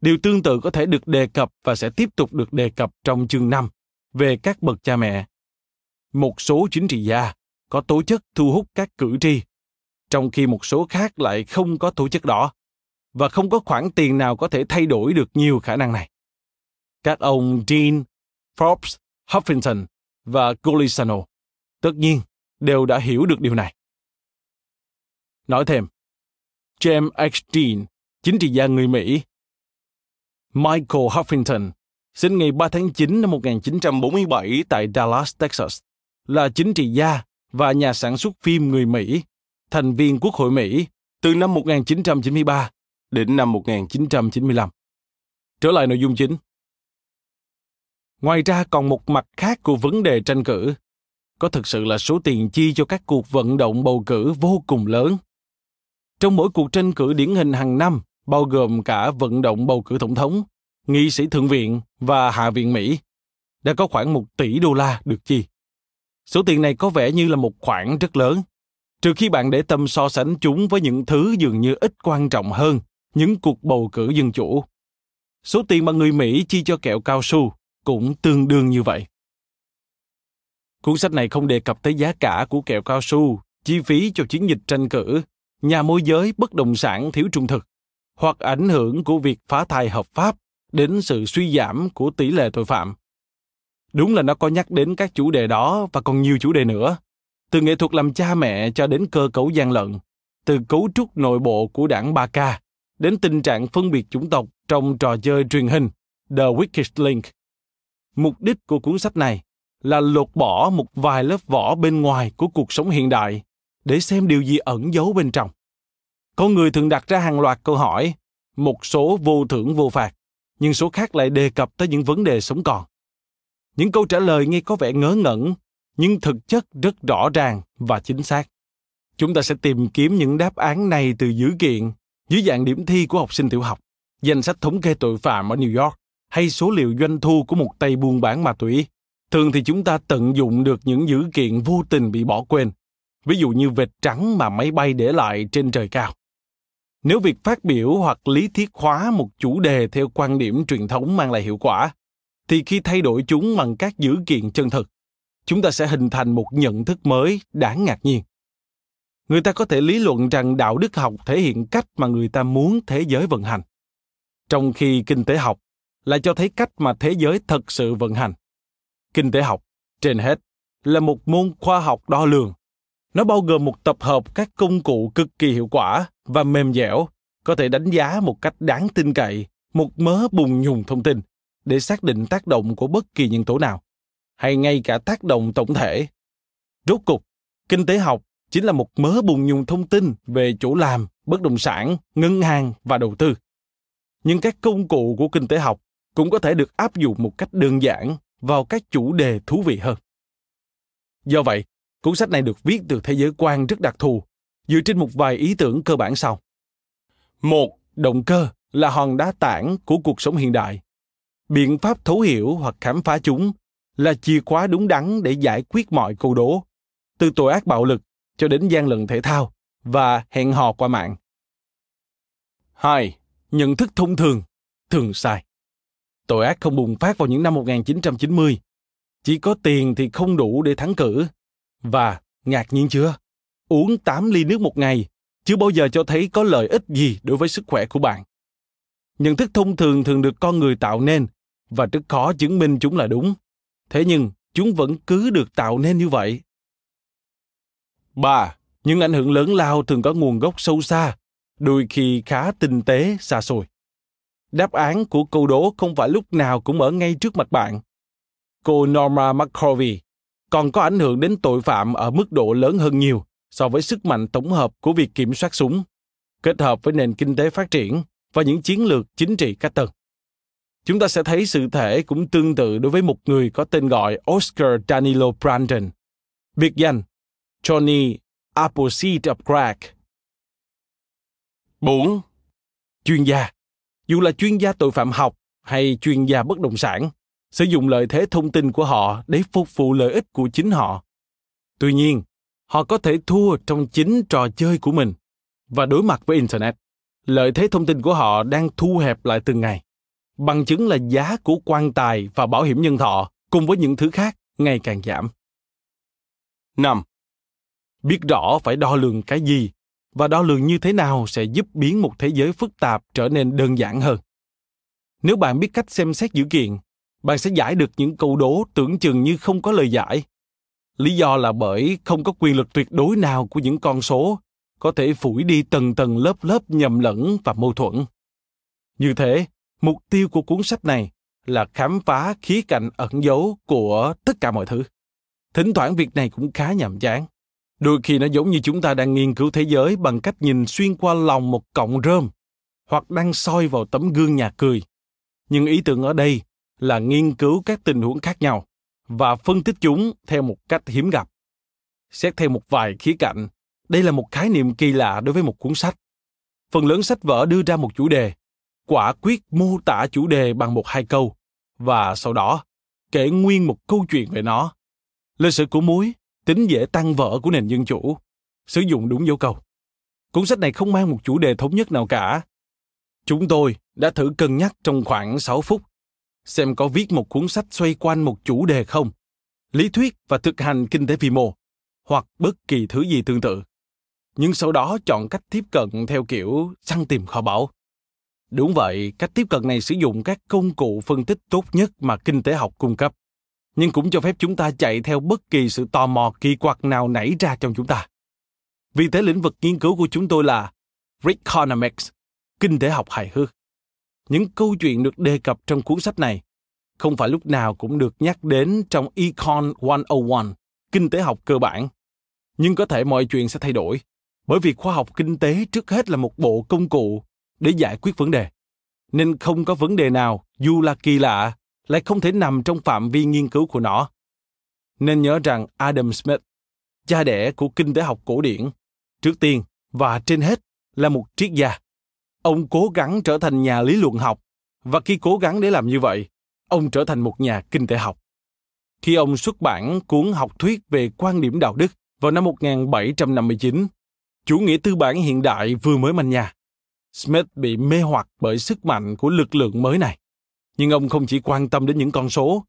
điều tương tự có thể được đề cập và sẽ tiếp tục được đề cập trong chương 5 về các bậc cha mẹ một số chính trị gia có tố chất thu hút các cử tri trong khi một số khác lại không có tổ chức đó và không có khoản tiền nào có thể thay đổi được nhiều khả năng này các ông Dean, Forbes, Huffington và Golisano tất nhiên đều đã hiểu được điều này. Nói thêm, James H. Dean, chính trị gia người Mỹ. Michael Huffington, sinh ngày 3 tháng 9 năm 1947 tại Dallas, Texas, là chính trị gia và nhà sản xuất phim người Mỹ, thành viên Quốc hội Mỹ từ năm 1993 đến năm 1995. Trở lại nội dung chính. Ngoài ra còn một mặt khác của vấn đề tranh cử. Có thực sự là số tiền chi cho các cuộc vận động bầu cử vô cùng lớn. Trong mỗi cuộc tranh cử điển hình hàng năm, bao gồm cả vận động bầu cử tổng thống, nghị sĩ thượng viện và hạ viện Mỹ, đã có khoảng một tỷ đô la được chi. Số tiền này có vẻ như là một khoản rất lớn, trừ khi bạn để tâm so sánh chúng với những thứ dường như ít quan trọng hơn, những cuộc bầu cử dân chủ. Số tiền mà người Mỹ chi cho kẹo cao su cũng tương đương như vậy. Cuốn sách này không đề cập tới giá cả của kẹo cao su, chi phí cho chiến dịch tranh cử, nhà môi giới bất động sản thiếu trung thực, hoặc ảnh hưởng của việc phá thai hợp pháp đến sự suy giảm của tỷ lệ tội phạm. Đúng là nó có nhắc đến các chủ đề đó và còn nhiều chủ đề nữa, từ nghệ thuật làm cha mẹ cho đến cơ cấu gian lận, từ cấu trúc nội bộ của đảng Ba K đến tình trạng phân biệt chủng tộc trong trò chơi truyền hình The Wicked Link. Mục đích của cuốn sách này là lột bỏ một vài lớp vỏ bên ngoài của cuộc sống hiện đại để xem điều gì ẩn giấu bên trong. Con người thường đặt ra hàng loạt câu hỏi một số vô thưởng vô phạt nhưng số khác lại đề cập tới những vấn đề sống còn. Những câu trả lời nghe có vẻ ngớ ngẩn nhưng thực chất rất rõ ràng và chính xác chúng ta sẽ tìm kiếm những đáp án này từ dữ kiện dưới dạng điểm thi của học sinh tiểu học danh sách thống kê tội phạm ở new york hay số liệu doanh thu của một tay buôn bán ma túy. Thường thì chúng ta tận dụng được những dữ kiện vô tình bị bỏ quên, ví dụ như vệt trắng mà máy bay để lại trên trời cao. Nếu việc phát biểu hoặc lý thuyết hóa một chủ đề theo quan điểm truyền thống mang lại hiệu quả, thì khi thay đổi chúng bằng các dữ kiện chân thực, chúng ta sẽ hình thành một nhận thức mới đáng ngạc nhiên. Người ta có thể lý luận rằng đạo đức học thể hiện cách mà người ta muốn thế giới vận hành. Trong khi kinh tế học là cho thấy cách mà thế giới thật sự vận hành. Kinh tế học, trên hết, là một môn khoa học đo lường. Nó bao gồm một tập hợp các công cụ cực kỳ hiệu quả và mềm dẻo, có thể đánh giá một cách đáng tin cậy một mớ bùng nhùng thông tin để xác định tác động của bất kỳ nhân tố nào, hay ngay cả tác động tổng thể. Rốt cục, kinh tế học chính là một mớ bùng nhùng thông tin về chỗ làm, bất động sản, ngân hàng và đầu tư. Nhưng các công cụ của kinh tế học cũng có thể được áp dụng một cách đơn giản vào các chủ đề thú vị hơn. Do vậy, cuốn sách này được viết từ thế giới quan rất đặc thù, dựa trên một vài ý tưởng cơ bản sau. Một, động cơ là hòn đá tảng của cuộc sống hiện đại. Biện pháp thấu hiểu hoặc khám phá chúng là chìa khóa đúng đắn để giải quyết mọi câu đố, từ tội ác bạo lực cho đến gian lận thể thao và hẹn hò qua mạng. 2. Nhận thức thông thường, thường sai. Tội ác không bùng phát vào những năm 1990. Chỉ có tiền thì không đủ để thắng cử. Và, ngạc nhiên chưa? Uống 8 ly nước một ngày chưa bao giờ cho thấy có lợi ích gì đối với sức khỏe của bạn. Nhận thức thông thường thường được con người tạo nên và rất khó chứng minh chúng là đúng. Thế nhưng, chúng vẫn cứ được tạo nên như vậy. 3. Những ảnh hưởng lớn lao thường có nguồn gốc sâu xa, đôi khi khá tinh tế, xa xôi. Đáp án của câu đố không phải lúc nào cũng ở ngay trước mặt bạn. Cô Norma McCorvey còn có ảnh hưởng đến tội phạm ở mức độ lớn hơn nhiều so với sức mạnh tổng hợp của việc kiểm soát súng, kết hợp với nền kinh tế phát triển và những chiến lược chính trị các tầng. Chúng ta sẽ thấy sự thể cũng tương tự đối với một người có tên gọi Oscar Danilo Brandon, biệt danh Johnny Appleseed of Crack. 4. Chuyên gia dù là chuyên gia tội phạm học hay chuyên gia bất động sản sử dụng lợi thế thông tin của họ để phục vụ lợi ích của chính họ Tuy nhiên, họ có thể thua trong chính trò chơi của mình và đối mặt với internet lợi thế thông tin của họ đang thu hẹp lại từng ngày bằng chứng là giá của quan tài và bảo hiểm nhân thọ cùng với những thứ khác ngày càng giảm. 5. Biết rõ phải đo lường cái gì và đo lường như thế nào sẽ giúp biến một thế giới phức tạp trở nên đơn giản hơn. Nếu bạn biết cách xem xét dữ kiện, bạn sẽ giải được những câu đố tưởng chừng như không có lời giải. Lý do là bởi không có quyền lực tuyệt đối nào của những con số có thể phủi đi tầng tầng lớp lớp nhầm lẫn và mâu thuẫn. Như thế, mục tiêu của cuốn sách này là khám phá khía cạnh ẩn dấu của tất cả mọi thứ. Thỉnh thoảng việc này cũng khá nhàm chán. Đôi khi nó giống như chúng ta đang nghiên cứu thế giới bằng cách nhìn xuyên qua lòng một cọng rơm hoặc đang soi vào tấm gương nhà cười. Nhưng ý tưởng ở đây là nghiên cứu các tình huống khác nhau và phân tích chúng theo một cách hiếm gặp. Xét theo một vài khía cạnh, đây là một khái niệm kỳ lạ đối với một cuốn sách. Phần lớn sách vở đưa ra một chủ đề, quả quyết mô tả chủ đề bằng một hai câu, và sau đó kể nguyên một câu chuyện về nó. Lịch sử của muối, tính dễ tăng vỡ của nền dân chủ, sử dụng đúng dấu câu. Cuốn sách này không mang một chủ đề thống nhất nào cả. Chúng tôi đã thử cân nhắc trong khoảng 6 phút xem có viết một cuốn sách xoay quanh một chủ đề không, lý thuyết và thực hành kinh tế vi mô, hoặc bất kỳ thứ gì tương tự nhưng sau đó chọn cách tiếp cận theo kiểu săn tìm kho báu. Đúng vậy, cách tiếp cận này sử dụng các công cụ phân tích tốt nhất mà kinh tế học cung cấp, nhưng cũng cho phép chúng ta chạy theo bất kỳ sự tò mò kỳ quặc nào nảy ra trong chúng ta. Vì thế lĩnh vực nghiên cứu của chúng tôi là Reconomics, kinh tế học hài hước. Những câu chuyện được đề cập trong cuốn sách này không phải lúc nào cũng được nhắc đến trong Econ 101, kinh tế học cơ bản. Nhưng có thể mọi chuyện sẽ thay đổi bởi vì khoa học kinh tế trước hết là một bộ công cụ để giải quyết vấn đề. Nên không có vấn đề nào dù là kỳ lạ lại không thể nằm trong phạm vi nghiên cứu của nó. Nên nhớ rằng adam smith cha đẻ của kinh tế học cổ điển trước tiên và trên hết là một triết gia. Ông cố gắng trở thành nhà lý luận học và khi cố gắng để làm như vậy ông trở thành một nhà kinh tế học. Khi ông xuất bản cuốn học thuyết về quan điểm đạo đức vào năm 1759, chủ nghĩa tư bản hiện đại vừa mới manh nhà Smith bị mê hoặc bởi sức mạnh của lực lượng mới này. Nhưng ông không chỉ quan tâm đến những con số,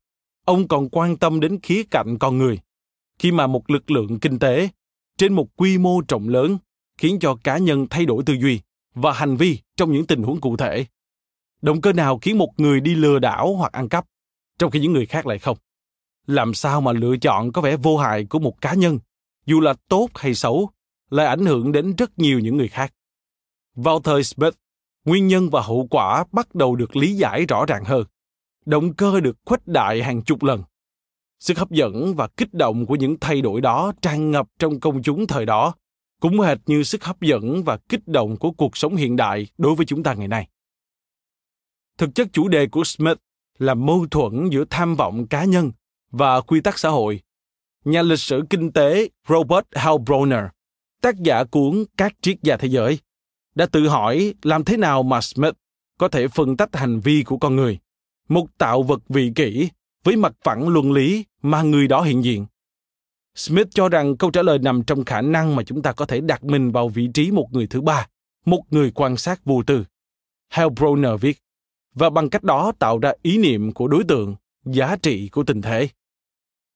ông còn quan tâm đến khía cạnh con người. Khi mà một lực lượng kinh tế trên một quy mô rộng lớn khiến cho cá nhân thay đổi tư duy và hành vi trong những tình huống cụ thể. Động cơ nào khiến một người đi lừa đảo hoặc ăn cắp, trong khi những người khác lại không? Làm sao mà lựa chọn có vẻ vô hại của một cá nhân, dù là tốt hay xấu, lại ảnh hưởng đến rất nhiều những người khác. Vào thời Smith, nguyên nhân và hậu quả bắt đầu được lý giải rõ ràng hơn. Động cơ được khuếch đại hàng chục lần. Sức hấp dẫn và kích động của những thay đổi đó tràn ngập trong công chúng thời đó, cũng hệt như sức hấp dẫn và kích động của cuộc sống hiện đại đối với chúng ta ngày nay. Thực chất chủ đề của Smith là mâu thuẫn giữa tham vọng cá nhân và quy tắc xã hội. Nhà lịch sử kinh tế Robert Halbroner tác giả cuốn Các triết gia thế giới, đã tự hỏi làm thế nào mà Smith có thể phân tách hành vi của con người, một tạo vật vị kỷ với mặt phẳng luân lý mà người đó hiện diện. Smith cho rằng câu trả lời nằm trong khả năng mà chúng ta có thể đặt mình vào vị trí một người thứ ba, một người quan sát vô tư. Helbroner viết, và bằng cách đó tạo ra ý niệm của đối tượng, giá trị của tình thể.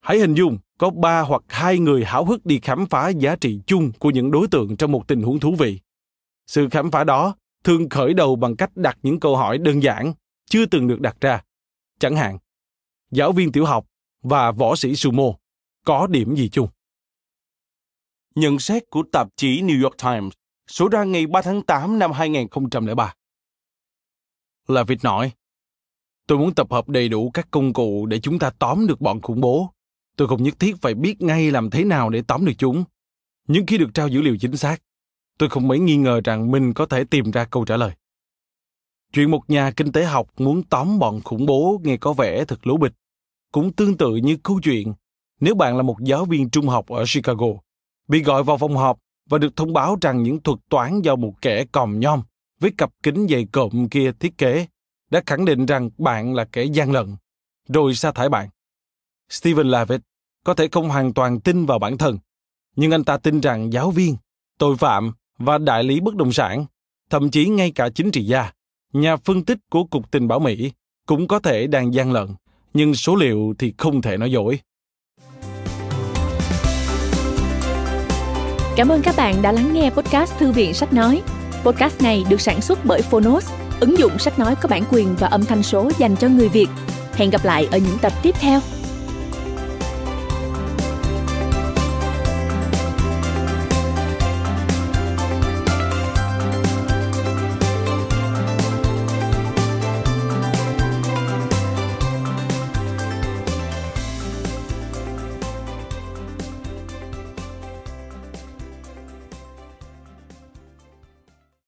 Hãy hình dung có ba hoặc hai người háo hức đi khám phá giá trị chung của những đối tượng trong một tình huống thú vị. Sự khám phá đó thường khởi đầu bằng cách đặt những câu hỏi đơn giản, chưa từng được đặt ra. Chẳng hạn, giáo viên tiểu học và võ sĩ sumo có điểm gì chung? Nhận xét của tạp chí New York Times số ra ngày 3 tháng 8 năm 2003. Là Việt nói, tôi muốn tập hợp đầy đủ các công cụ để chúng ta tóm được bọn khủng bố Tôi không nhất thiết phải biết ngay làm thế nào để tóm được chúng. Nhưng khi được trao dữ liệu chính xác, tôi không mấy nghi ngờ rằng mình có thể tìm ra câu trả lời. Chuyện một nhà kinh tế học muốn tóm bọn khủng bố nghe có vẻ thật lố bịch. Cũng tương tự như câu chuyện nếu bạn là một giáo viên trung học ở Chicago, bị gọi vào phòng họp và được thông báo rằng những thuật toán do một kẻ còm nhom với cặp kính dày cộm kia thiết kế đã khẳng định rằng bạn là kẻ gian lận, rồi sa thải bạn. Stephen Lavitt có thể không hoàn toàn tin vào bản thân, nhưng anh ta tin rằng giáo viên, tội phạm và đại lý bất động sản, thậm chí ngay cả chính trị gia, nhà phân tích của Cục Tình báo Mỹ cũng có thể đang gian lận, nhưng số liệu thì không thể nói dối. Cảm ơn các bạn đã lắng nghe podcast Thư viện Sách Nói. Podcast này được sản xuất bởi Phonos, ứng dụng sách nói có bản quyền và âm thanh số dành cho người Việt. Hẹn gặp lại ở những tập tiếp theo.